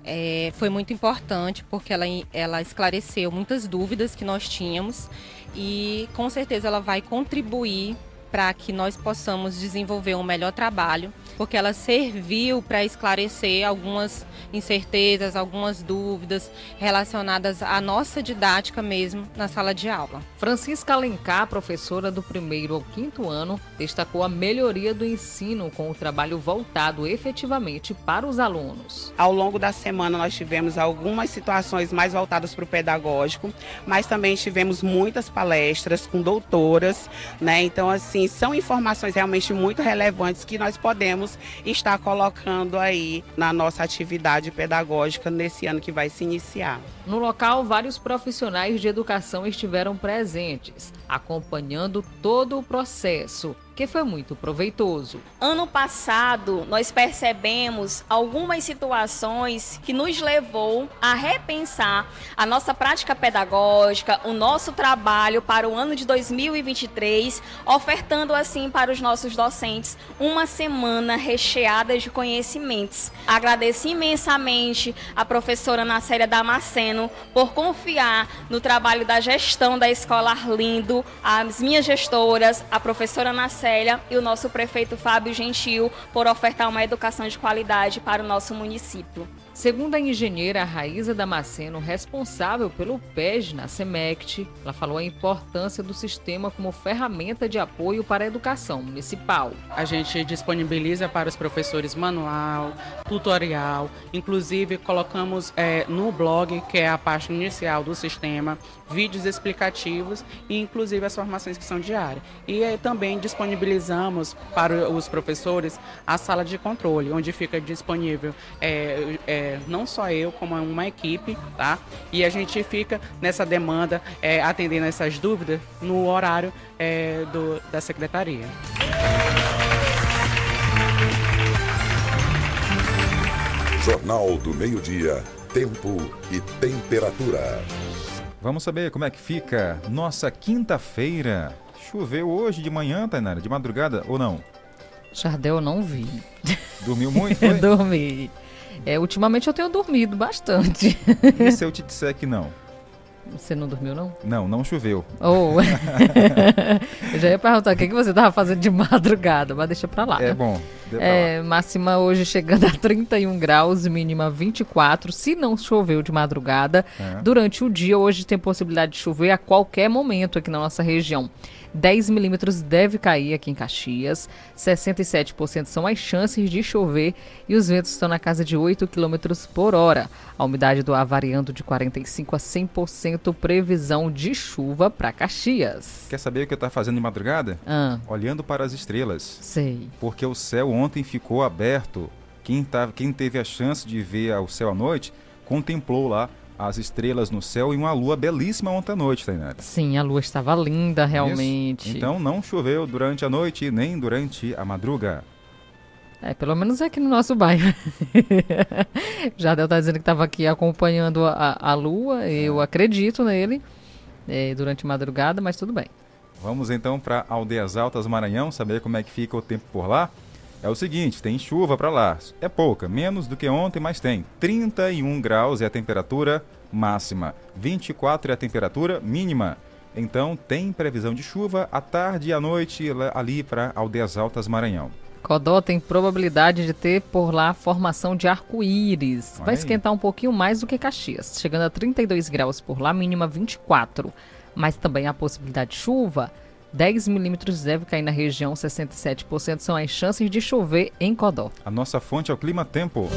é, foi muito importante porque ela, ela esclareceu muitas dúvidas que nós tínhamos e com certeza ela vai contribuir para que nós possamos desenvolver um melhor trabalho, porque ela serviu para esclarecer algumas incertezas, algumas dúvidas relacionadas à nossa didática mesmo na sala de aula. Francisca Alencar, professora do primeiro ao quinto ano, destacou a melhoria do ensino com o trabalho voltado efetivamente para os alunos. Ao longo da semana nós tivemos algumas situações mais voltadas para o pedagógico, mas também tivemos muitas palestras com doutoras, né? Então assim, são informações realmente muito relevantes que nós podemos estar colocando aí na nossa atividade pedagógica nesse ano que vai se iniciar. No local, vários profissionais de educação estiveram presentes, acompanhando todo o processo que foi muito proveitoso. Ano passado, nós percebemos algumas situações que nos levou a repensar a nossa prática pedagógica, o nosso trabalho para o ano de 2023, ofertando assim para os nossos docentes uma semana recheada de conhecimentos. Agradeço imensamente a professora Nacélia Damasceno por confiar no trabalho da gestão da Escola Arlindo, as minhas gestoras, a professora Nacélia Célia e o nosso prefeito Fábio Gentil por ofertar uma educação de qualidade para o nosso município. Segundo a engenheira Raíza Damasceno, responsável pelo PEG na SEMECT, ela falou a importância do sistema como ferramenta de apoio para a educação municipal. A gente disponibiliza para os professores manual, tutorial, inclusive colocamos é, no blog, que é a parte inicial do sistema, vídeos explicativos e inclusive as formações que são diárias. E é, também disponibilizamos para os professores a sala de controle, onde fica disponível é, não só eu, como é uma equipe, tá? E a gente fica nessa demanda, é, atendendo essas dúvidas no horário é, do, da secretaria. Jornal do Meio-Dia, Tempo e Temperatura. Vamos saber como é que fica nossa quinta-feira. Choveu hoje de manhã, Tainara? De madrugada ou não? Jardel, eu não vi. Dormiu muito? Foi? Dormi. É, ultimamente eu tenho dormido bastante. E se eu te disser que não? Você não dormiu, não? Não, não choveu. Oh. eu já ia perguntar o que, que você estava fazendo de madrugada, mas deixa pra lá. É bom. É, máxima hoje chegando a 31 graus, mínima 24. Se não choveu de madrugada, É. durante o dia hoje tem possibilidade de chover a qualquer momento aqui na nossa região. 10 milímetros deve cair aqui em Caxias, 67% são as chances de chover e os ventos estão na casa de 8 quilômetros por hora. A umidade do ar variando de 45% a 100%, previsão de chuva para Caxias. Quer saber o que eu estava fazendo de madrugada? Ah. Olhando para as estrelas. Sei. Porque o céu ontem ficou aberto. Quem, tava, quem teve a chance de ver o céu à noite, contemplou lá as estrelas no céu e uma lua belíssima ontem à noite, Tainara. Sim, a lua estava linda realmente. Isso? Então não choveu durante a noite nem durante a madruga. É, pelo menos aqui no nosso bairro. Jardel tá dizendo que estava aqui acompanhando a, a lua, eu acredito nele, é, durante a madrugada, mas tudo bem. Vamos então para Aldeias Altas, Maranhão, saber como é que fica o tempo por lá. É o seguinte, tem chuva para lá. É pouca, menos do que ontem, mas tem. 31 graus é a temperatura máxima, 24 é a temperatura mínima. Então tem previsão de chuva à tarde e à noite ali para Aldeias Altas, Maranhão. Codó tem probabilidade de ter por lá formação de arco-íris. Vai esquentar um pouquinho mais do que Caxias, chegando a 32 graus por lá, mínima 24. Mas também há possibilidade de chuva. 10 milímetros deve cair na região, 67% são as chances de chover em Codó. A nossa fonte é o Clima Tempo.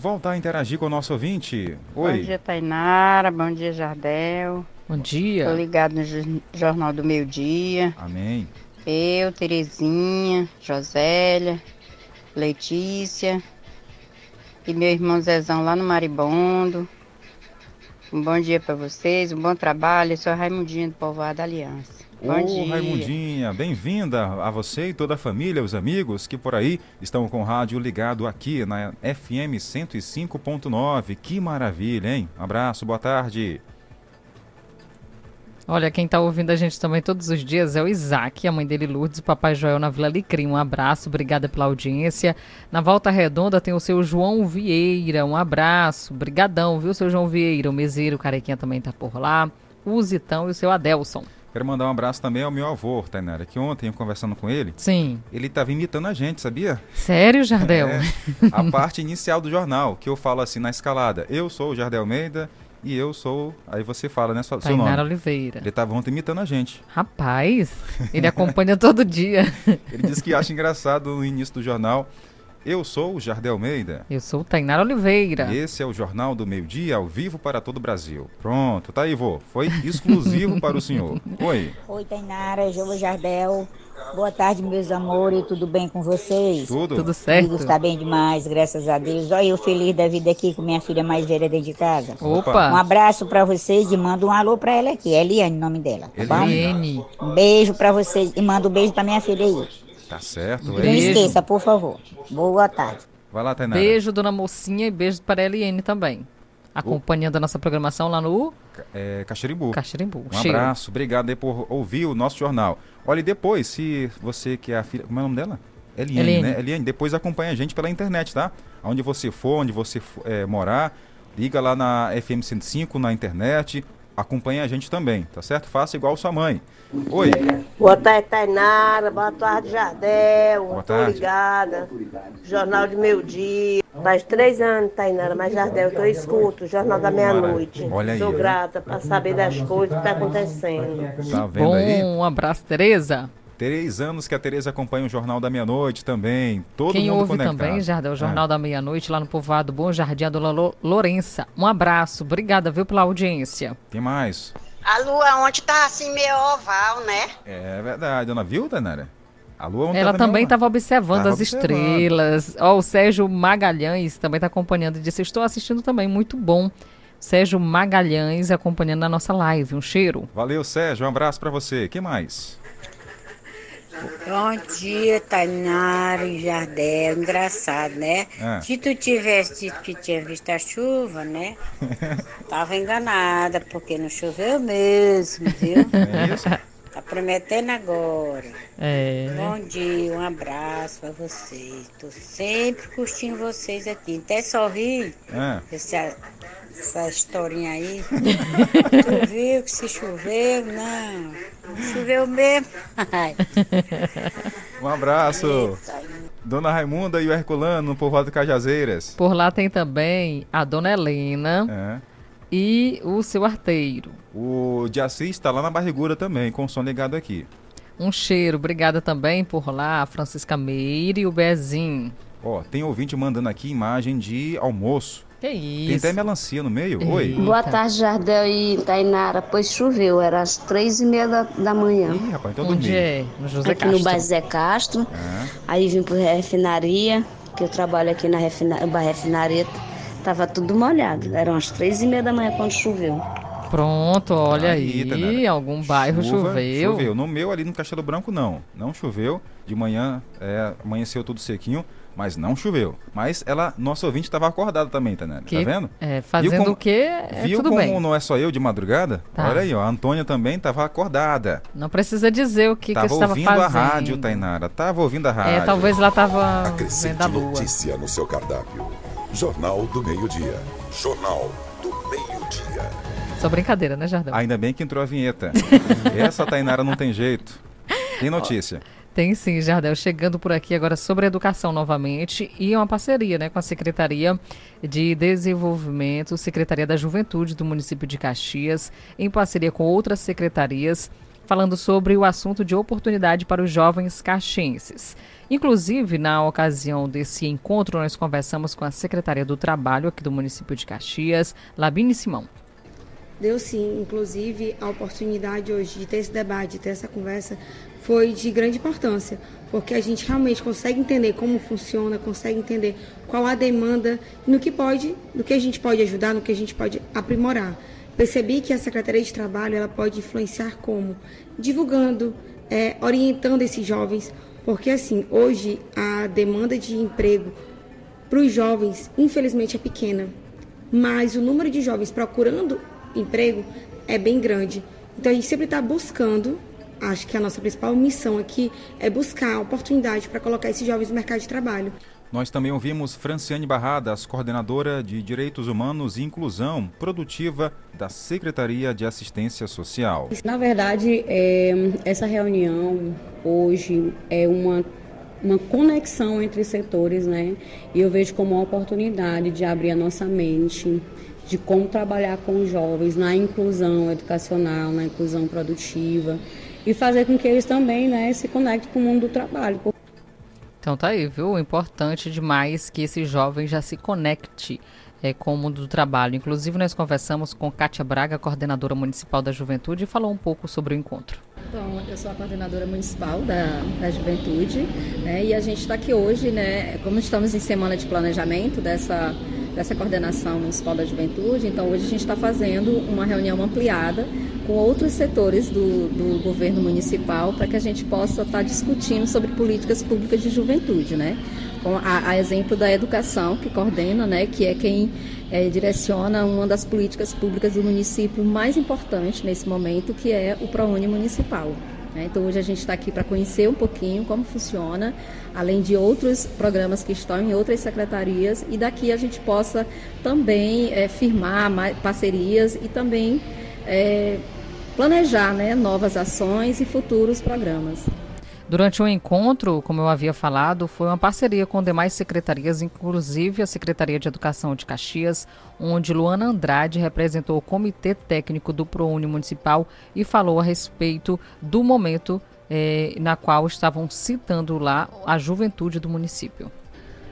Voltar a interagir com o nosso ouvinte. Oi. Bom dia, Tainara. Bom dia, Jardel. Bom dia. Tô ligado no Jor- Jornal do Meio Dia. Amém. Eu, Terezinha, Josélia, Letícia e meu irmão Zezão lá no Maribondo. Um bom dia para vocês, um bom trabalho. Eu sou a Raimundinha do Povoado Aliança. Bom Ô, dia. Raimundinha, bem-vinda a você e toda a família, os amigos que por aí estão com o rádio ligado aqui na FM 105.9. Que maravilha, hein? Abraço, boa tarde. Olha, quem tá ouvindo a gente também todos os dias é o Isaac, a mãe dele Lourdes, o papai Joel na Vila Alecrim. Um abraço, obrigada pela audiência. Na Volta Redonda tem o seu João Vieira, um abraço, brigadão, viu, seu João Vieira? O Meseiro, o Carequinha também tá por lá, o Zitão e o seu Adelson. Quero mandar um abraço também ao meu avô, Tainara, que ontem, conversando com ele, Sim. ele estava imitando a gente, sabia? Sério, Jardel? É, a parte inicial do jornal, que eu falo assim na escalada. Eu sou o Jardel Almeida e eu sou. Aí você fala, né? Seu, seu nome. Tainara Oliveira. Ele estava ontem imitando a gente. Rapaz, ele acompanha todo dia. Ele disse que acha engraçado no início do jornal. Eu sou o Jardel Almeida. Eu sou o Tainara Oliveira. E esse é o Jornal do Meio Dia, ao vivo para todo o Brasil. Pronto, tá aí, vô. Foi exclusivo para o senhor. Oi. Oi, Tainara, Jova Jardel. Boa tarde, meus amores, tudo bem com vocês? Tudo. Tudo certo. Tudo está bem demais, graças a Deus. Olha eu feliz da vida aqui com minha filha mais velha dentro de casa. Opa. Um abraço para vocês e mando um alô para ela aqui, Eliane, o nome dela, tá bom? Eliane. Um beijo para vocês e manda um beijo para minha filha aí. Tá certo, não hein? esqueça, por favor. Boa tarde. Vai lá, Tainara. Beijo, dona Mocinha, e beijo para a Eliane também. Acompanhando a nossa programação lá no É, Caxirimbu. Caxirimbu. Um Cheiro. abraço, obrigado aí por ouvir o nosso jornal. Olha, e depois, se você que é a filha. Como é o nome dela? Eliane, Eliane. né? Eliane, depois acompanha a gente pela internet, tá? Onde você for, onde você for, é, morar, liga lá na FM 105 na internet, acompanha a gente também, tá certo? Faça igual sua mãe. Oi. Boa tarde, Tainara. Boa tarde, Jardel. Boa Tô tarde. ligada. Jornal de Meio Dia. Faz três anos, Tainara, mas Jardel, que eu escuto o Jornal da Meia-Noite. Olha aí, Sou grata para saber das coisas que tá acontecendo. Tá vendo Bom, aí? um abraço, Tereza. Três anos que a Tereza acompanha o Jornal da Meia-Noite também. Todo Quem mundo ouve conectado. também, Jardel, o É. Jornal da Meia-Noite, lá no povoado Bom Jardim, a dona Lo- Lourença. Um abraço, obrigada, viu, pela audiência. Tem mais. A lua ontem tá assim meio oval, né? É verdade, dona viu, Tainara? A lua ontem Ela tava também estava observando Tava as observando. estrelas. Ó, o Sérgio Magalhães também está acompanhando e disse: Estou assistindo também, muito bom. Sérgio Magalhães acompanhando a nossa live. Um cheiro. Valeu, Sérgio. Um abraço pra você. que mais? Bom dia, Tainara e Jardel. Engraçado, né? Ah. Se tu tivesse dito que tinha visto a chuva, né? Tava enganada, porque não choveu mesmo, viu? É isso? Tá prometendo agora. É. Bom dia, um abraço pra vocês. Tô sempre curtindo vocês aqui. Até sorri. Ah. Essa, essa historinha aí. tu viu que se choveu? Não. Choveu mesmo. Um abraço. Dona Raimunda e o Herculano, no povoado de Cajazeiras. Por lá tem também a dona Helena e o seu arteiro. O de Assis está lá na barrigura também, com o som ligado aqui. Um cheiro, obrigada também por lá, a Francisca Meire e o Bezinho. Ó, tem ouvinte mandando aqui imagem de almoço. Que Tem isso? até melancia no meio. Oi. Boa tarde, Jardel e Tainara. Pois choveu, era às três e meia da, da manhã. Ih, rapaz, então dormi. é? No José aqui Castro. no bairro Zé Castro. Ah. Aí vim para refinaria, que eu trabalho aqui na refina, bairro refinaria. Tava tudo molhado. Eram as três e meia da manhã quando choveu. Pronto, olha aí, Tainara. algum bairro Chuva, choveu. Choveu. No meu, ali no Castelo Branco, não. Não choveu. De manhã, é, amanheceu tudo sequinho, mas não choveu. Mas ela, nosso ouvinte, estava acordado também, Tanera. Tá Que- vendo? é, fazendo como- o quê? É, Viu tudo como bem. não é só eu de madrugada? Tá. Olha aí, ó. A Antônia também estava acordada. Não precisa dizer o que, que tava eu estava ouvindo fazendo. a rádio, Tainara. Tava ouvindo a rádio. É, talvez ela estava Acrescente vendo a lua. notícia no seu cardápio. Jornal do Meio-Dia. Jornal do Meio-Dia. Só brincadeira, né, Jardel? Ainda bem que entrou a vinheta. Essa Tainara não tem jeito. Tem notícia. Tem sim, Jardel. Chegando por aqui agora sobre educação novamente e uma parceria né, com a Secretaria de Desenvolvimento, Secretaria da Juventude do município de Caxias, em parceria com outras secretarias, falando sobre o assunto de oportunidade para os jovens caxienses. Inclusive, na ocasião desse encontro, nós conversamos com a Secretaria do Trabalho aqui do município de Caxias, Labine Simão. Deu sim, inclusive a oportunidade hoje de ter esse debate, de ter essa conversa, foi de grande importância, porque a gente realmente consegue entender como funciona, consegue entender qual a demanda, no que pode, no que a gente pode ajudar, no que a gente pode aprimorar. Percebi que a Secretaria de Trabalho ela pode influenciar como divulgando, é, orientando esses jovens, porque assim hoje a demanda de emprego para os jovens, infelizmente, é pequena, mas o número de jovens procurando emprego é bem grande. Então a gente sempre está buscando, acho que a nossa principal missão aqui é buscar oportunidade para colocar esses jovens no mercado de trabalho. Nós também ouvimos Franciane Barradas, coordenadora de Direitos Humanos e Inclusão Produtiva da Secretaria de Assistência Social. Na verdade, é, essa reunião hoje é uma, uma conexão entre setores, né? E eu vejo como uma oportunidade de abrir a nossa mente, de como trabalhar com os jovens na inclusão educacional, na inclusão produtiva e fazer com que eles também né, se conectem com o mundo do trabalho. Então tá aí, viu? Importante demais que esse jovem já se conecte é, com o mundo do trabalho. Inclusive, nós conversamos com Kátia Braga, coordenadora municipal da juventude, e falou um pouco sobre o encontro. Bom, eu sou a coordenadora municipal da, da juventude né, e a gente está aqui hoje, né, como estamos em semana de planejamento dessa, dessa coordenação municipal da juventude, então hoje a gente está fazendo uma reunião ampliada com outros setores do, do governo municipal para que a gente possa estar discutindo sobre políticas públicas de juventude, né? Com a, a exemplo da educação, que coordena, né, que é quem é, direciona uma das políticas públicas do município mais importante nesse momento, que é o ProUni Municipal. Né? Então hoje a gente está aqui para conhecer um pouquinho como funciona, além de outros programas que estão em outras secretarias, e daqui a gente possa também é, firmar parcerias e também é, planejar né, novas ações e futuros programas. Durante o encontro, como eu havia falado, foi uma parceria com demais secretarias, inclusive a Secretaria de Educação de Caxias, onde Luana Andrade representou o Comitê Técnico do ProUni Municipal e falou a respeito do momento eh, na qual estavam citando lá a juventude do município.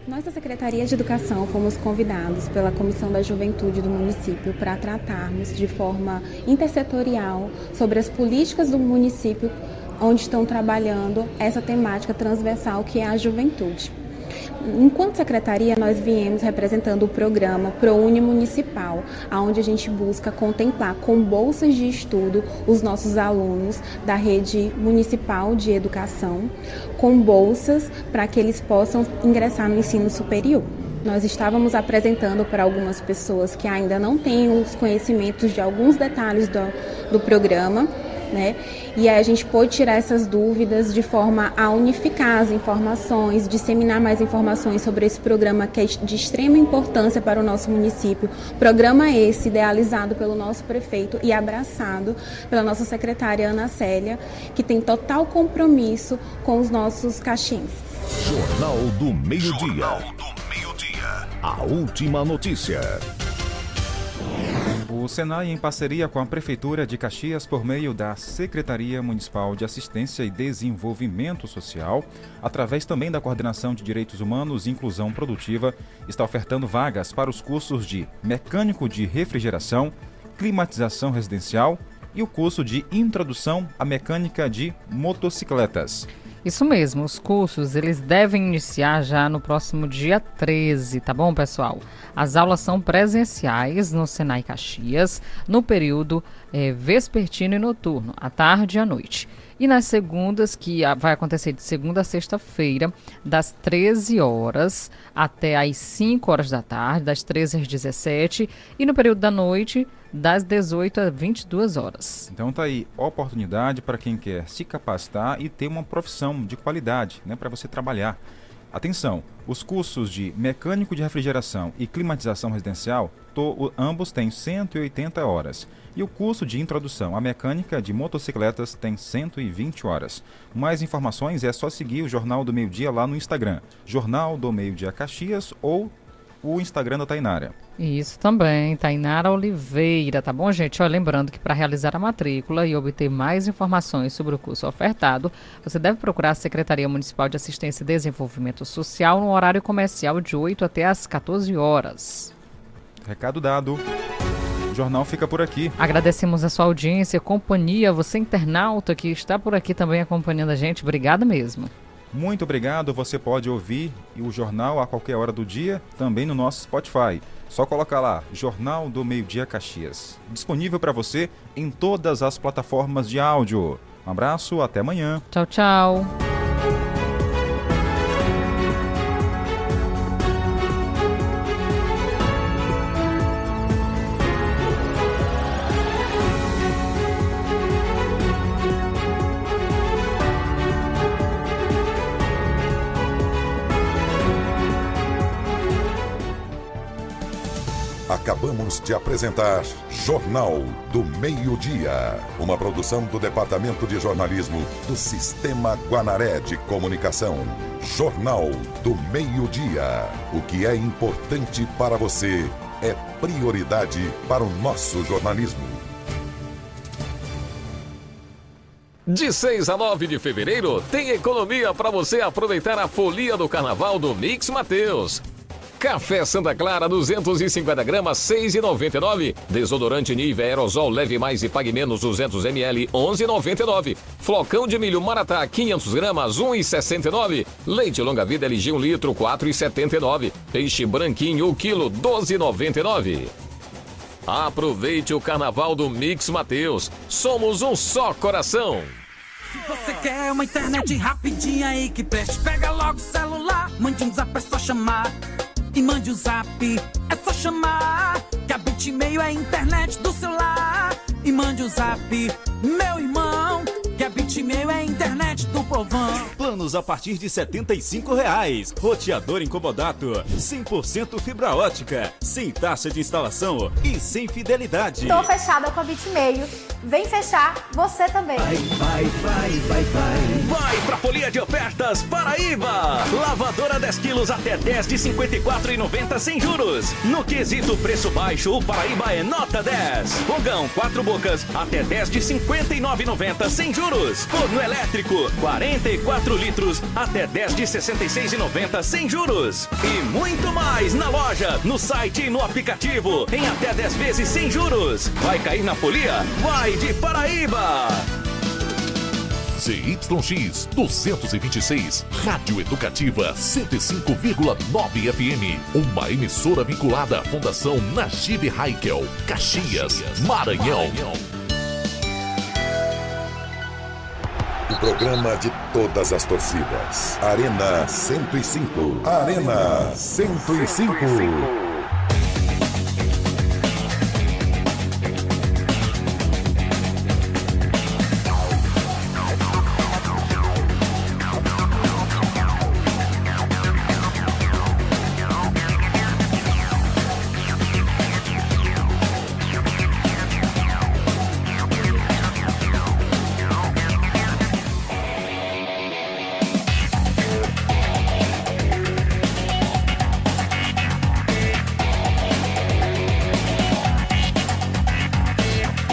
Nós da Secretaria de Educação fomos convidados pela Comissão da Juventude do município para tratarmos de forma intersetorial sobre as políticas do município onde estão trabalhando essa temática transversal que é a juventude. Enquanto secretaria, nós viemos representando o programa ProUni Municipal, onde a gente busca contemplar com bolsas de estudo os nossos alunos da rede municipal de educação, com bolsas para que eles possam ingressar no ensino superior. Nós estávamos apresentando para algumas pessoas que ainda não têm os conhecimentos de alguns detalhes do, do programa né? E aí a gente pôde tirar essas dúvidas de forma a unificar as informações, disseminar mais informações sobre esse programa que é de extrema importância para o nosso município. Programa esse idealizado pelo nosso prefeito e abraçado pela nossa secretária Ana Célia, que tem total compromisso com os nossos caxienses. Jornal do Meio-Dia. Jornal do Meio-Dia. A última notícia. O Senai, em parceria com a Prefeitura de Caxias, por meio da Secretaria Municipal de Assistência e Desenvolvimento Social, através também da Coordenação de Direitos Humanos e Inclusão Produtiva, está ofertando vagas para os cursos de Mecânico de Refrigeração, Climatização Residencial e o curso de Introdução à Mecânica de Motocicletas. Isso mesmo, os cursos eles devem iniciar já no próximo dia 13, tá bom, pessoal? As aulas são presenciais no Senai Caxias, no período é, vespertino e noturno, à tarde e à noite. E nas segundas, que vai acontecer de segunda a sexta-feira, das 13 horas até às 5 horas da tarde, das 13 às 17, e no período da noite, das 18 às 22 horas. Então tá aí, oportunidade para quem quer se capacitar e ter uma profissão de qualidade, né, para você trabalhar. Atenção, os cursos de mecânico de refrigeração e climatização residencial, ambos têm 180 horas. E o curso de introdução à mecânica de motocicletas tem 120 horas. Mais informações é só seguir o Jornal do Meio Dia lá no Instagram, Jornal do Meio Dia Caxias ou o Instagram da Tainara. Isso também, Tainara Oliveira, tá bom, gente? Ó, lembrando que para realizar a matrícula e obter mais informações sobre o curso ofertado, você deve procurar a Secretaria Municipal de Assistência e Desenvolvimento Social no horário comercial de 8 até às 14 horas. Recado dado. O jornal fica por aqui. Agradecemos a sua audiência, companhia, você internauta que está por aqui também acompanhando a gente. Obrigada mesmo. Muito obrigado. Você pode ouvir o jornal a qualquer hora do dia, também no nosso Spotify. Só colocar lá, Jornal do Meio Dia Caxias. Disponível para você em todas as plataformas de áudio. Um abraço, até amanhã. Tchau, tchau. Acabamos de apresentar Jornal do Meio-Dia, uma produção do Departamento de Jornalismo do Sistema Guanaré de Comunicação. Jornal do Meio-Dia. O que é importante para você é prioridade para o nosso jornalismo. De 6 a 9 de fevereiro, tem economia para você aproveitar a folia do carnaval do Mix Mateus. Café Santa Clara 250 gramas 6,99. Desodorante Nive Aerosol leve mais e pague menos 200 ml 11,99. Flocão de milho Maratá 500 gramas 1,69. Leite longa vida LG 1 litro 4,79. Peixe branquinho o quilo 12,99. Aproveite o carnaval do Mix Mateus. Somos um só coração. Se você quer uma internet rapidinha aí que preste, pega logo o celular, mande um zap, é só chamar e mande o um zap. É só chamar que a Bitmail é a internet do celular. E mande o um zap, meu irmão. Bitmail é a internet do povão. Planos a partir de 75 reais. Roteador incomodato. 100% fibra ótica. Sem taxa de instalação e sem fidelidade. Tô fechada com a Bitmail. Vem fechar você também. Vai, vai, vai, vai, vai. Vai pra Folia de Ofertas Paraíba. Lavadora 10 quilos até 10 de 54,90 sem juros. No quesito preço baixo, o Paraíba é nota 10. Fogão 4 bocas até 10 de 59,90 sem juros. Forno elétrico 44 litros até 10 de 66,90 sem juros. E muito mais na loja, no site e no aplicativo em até 10 vezes sem juros. Vai cair na folia? Vai de Paraíba! ZYX 226, Rádio Educativa 105,9 FM. Uma emissora vinculada à Fundação Najib Haikel, Caxias, Maranhão. O programa de todas as torcidas. Arena 105. Arena 105.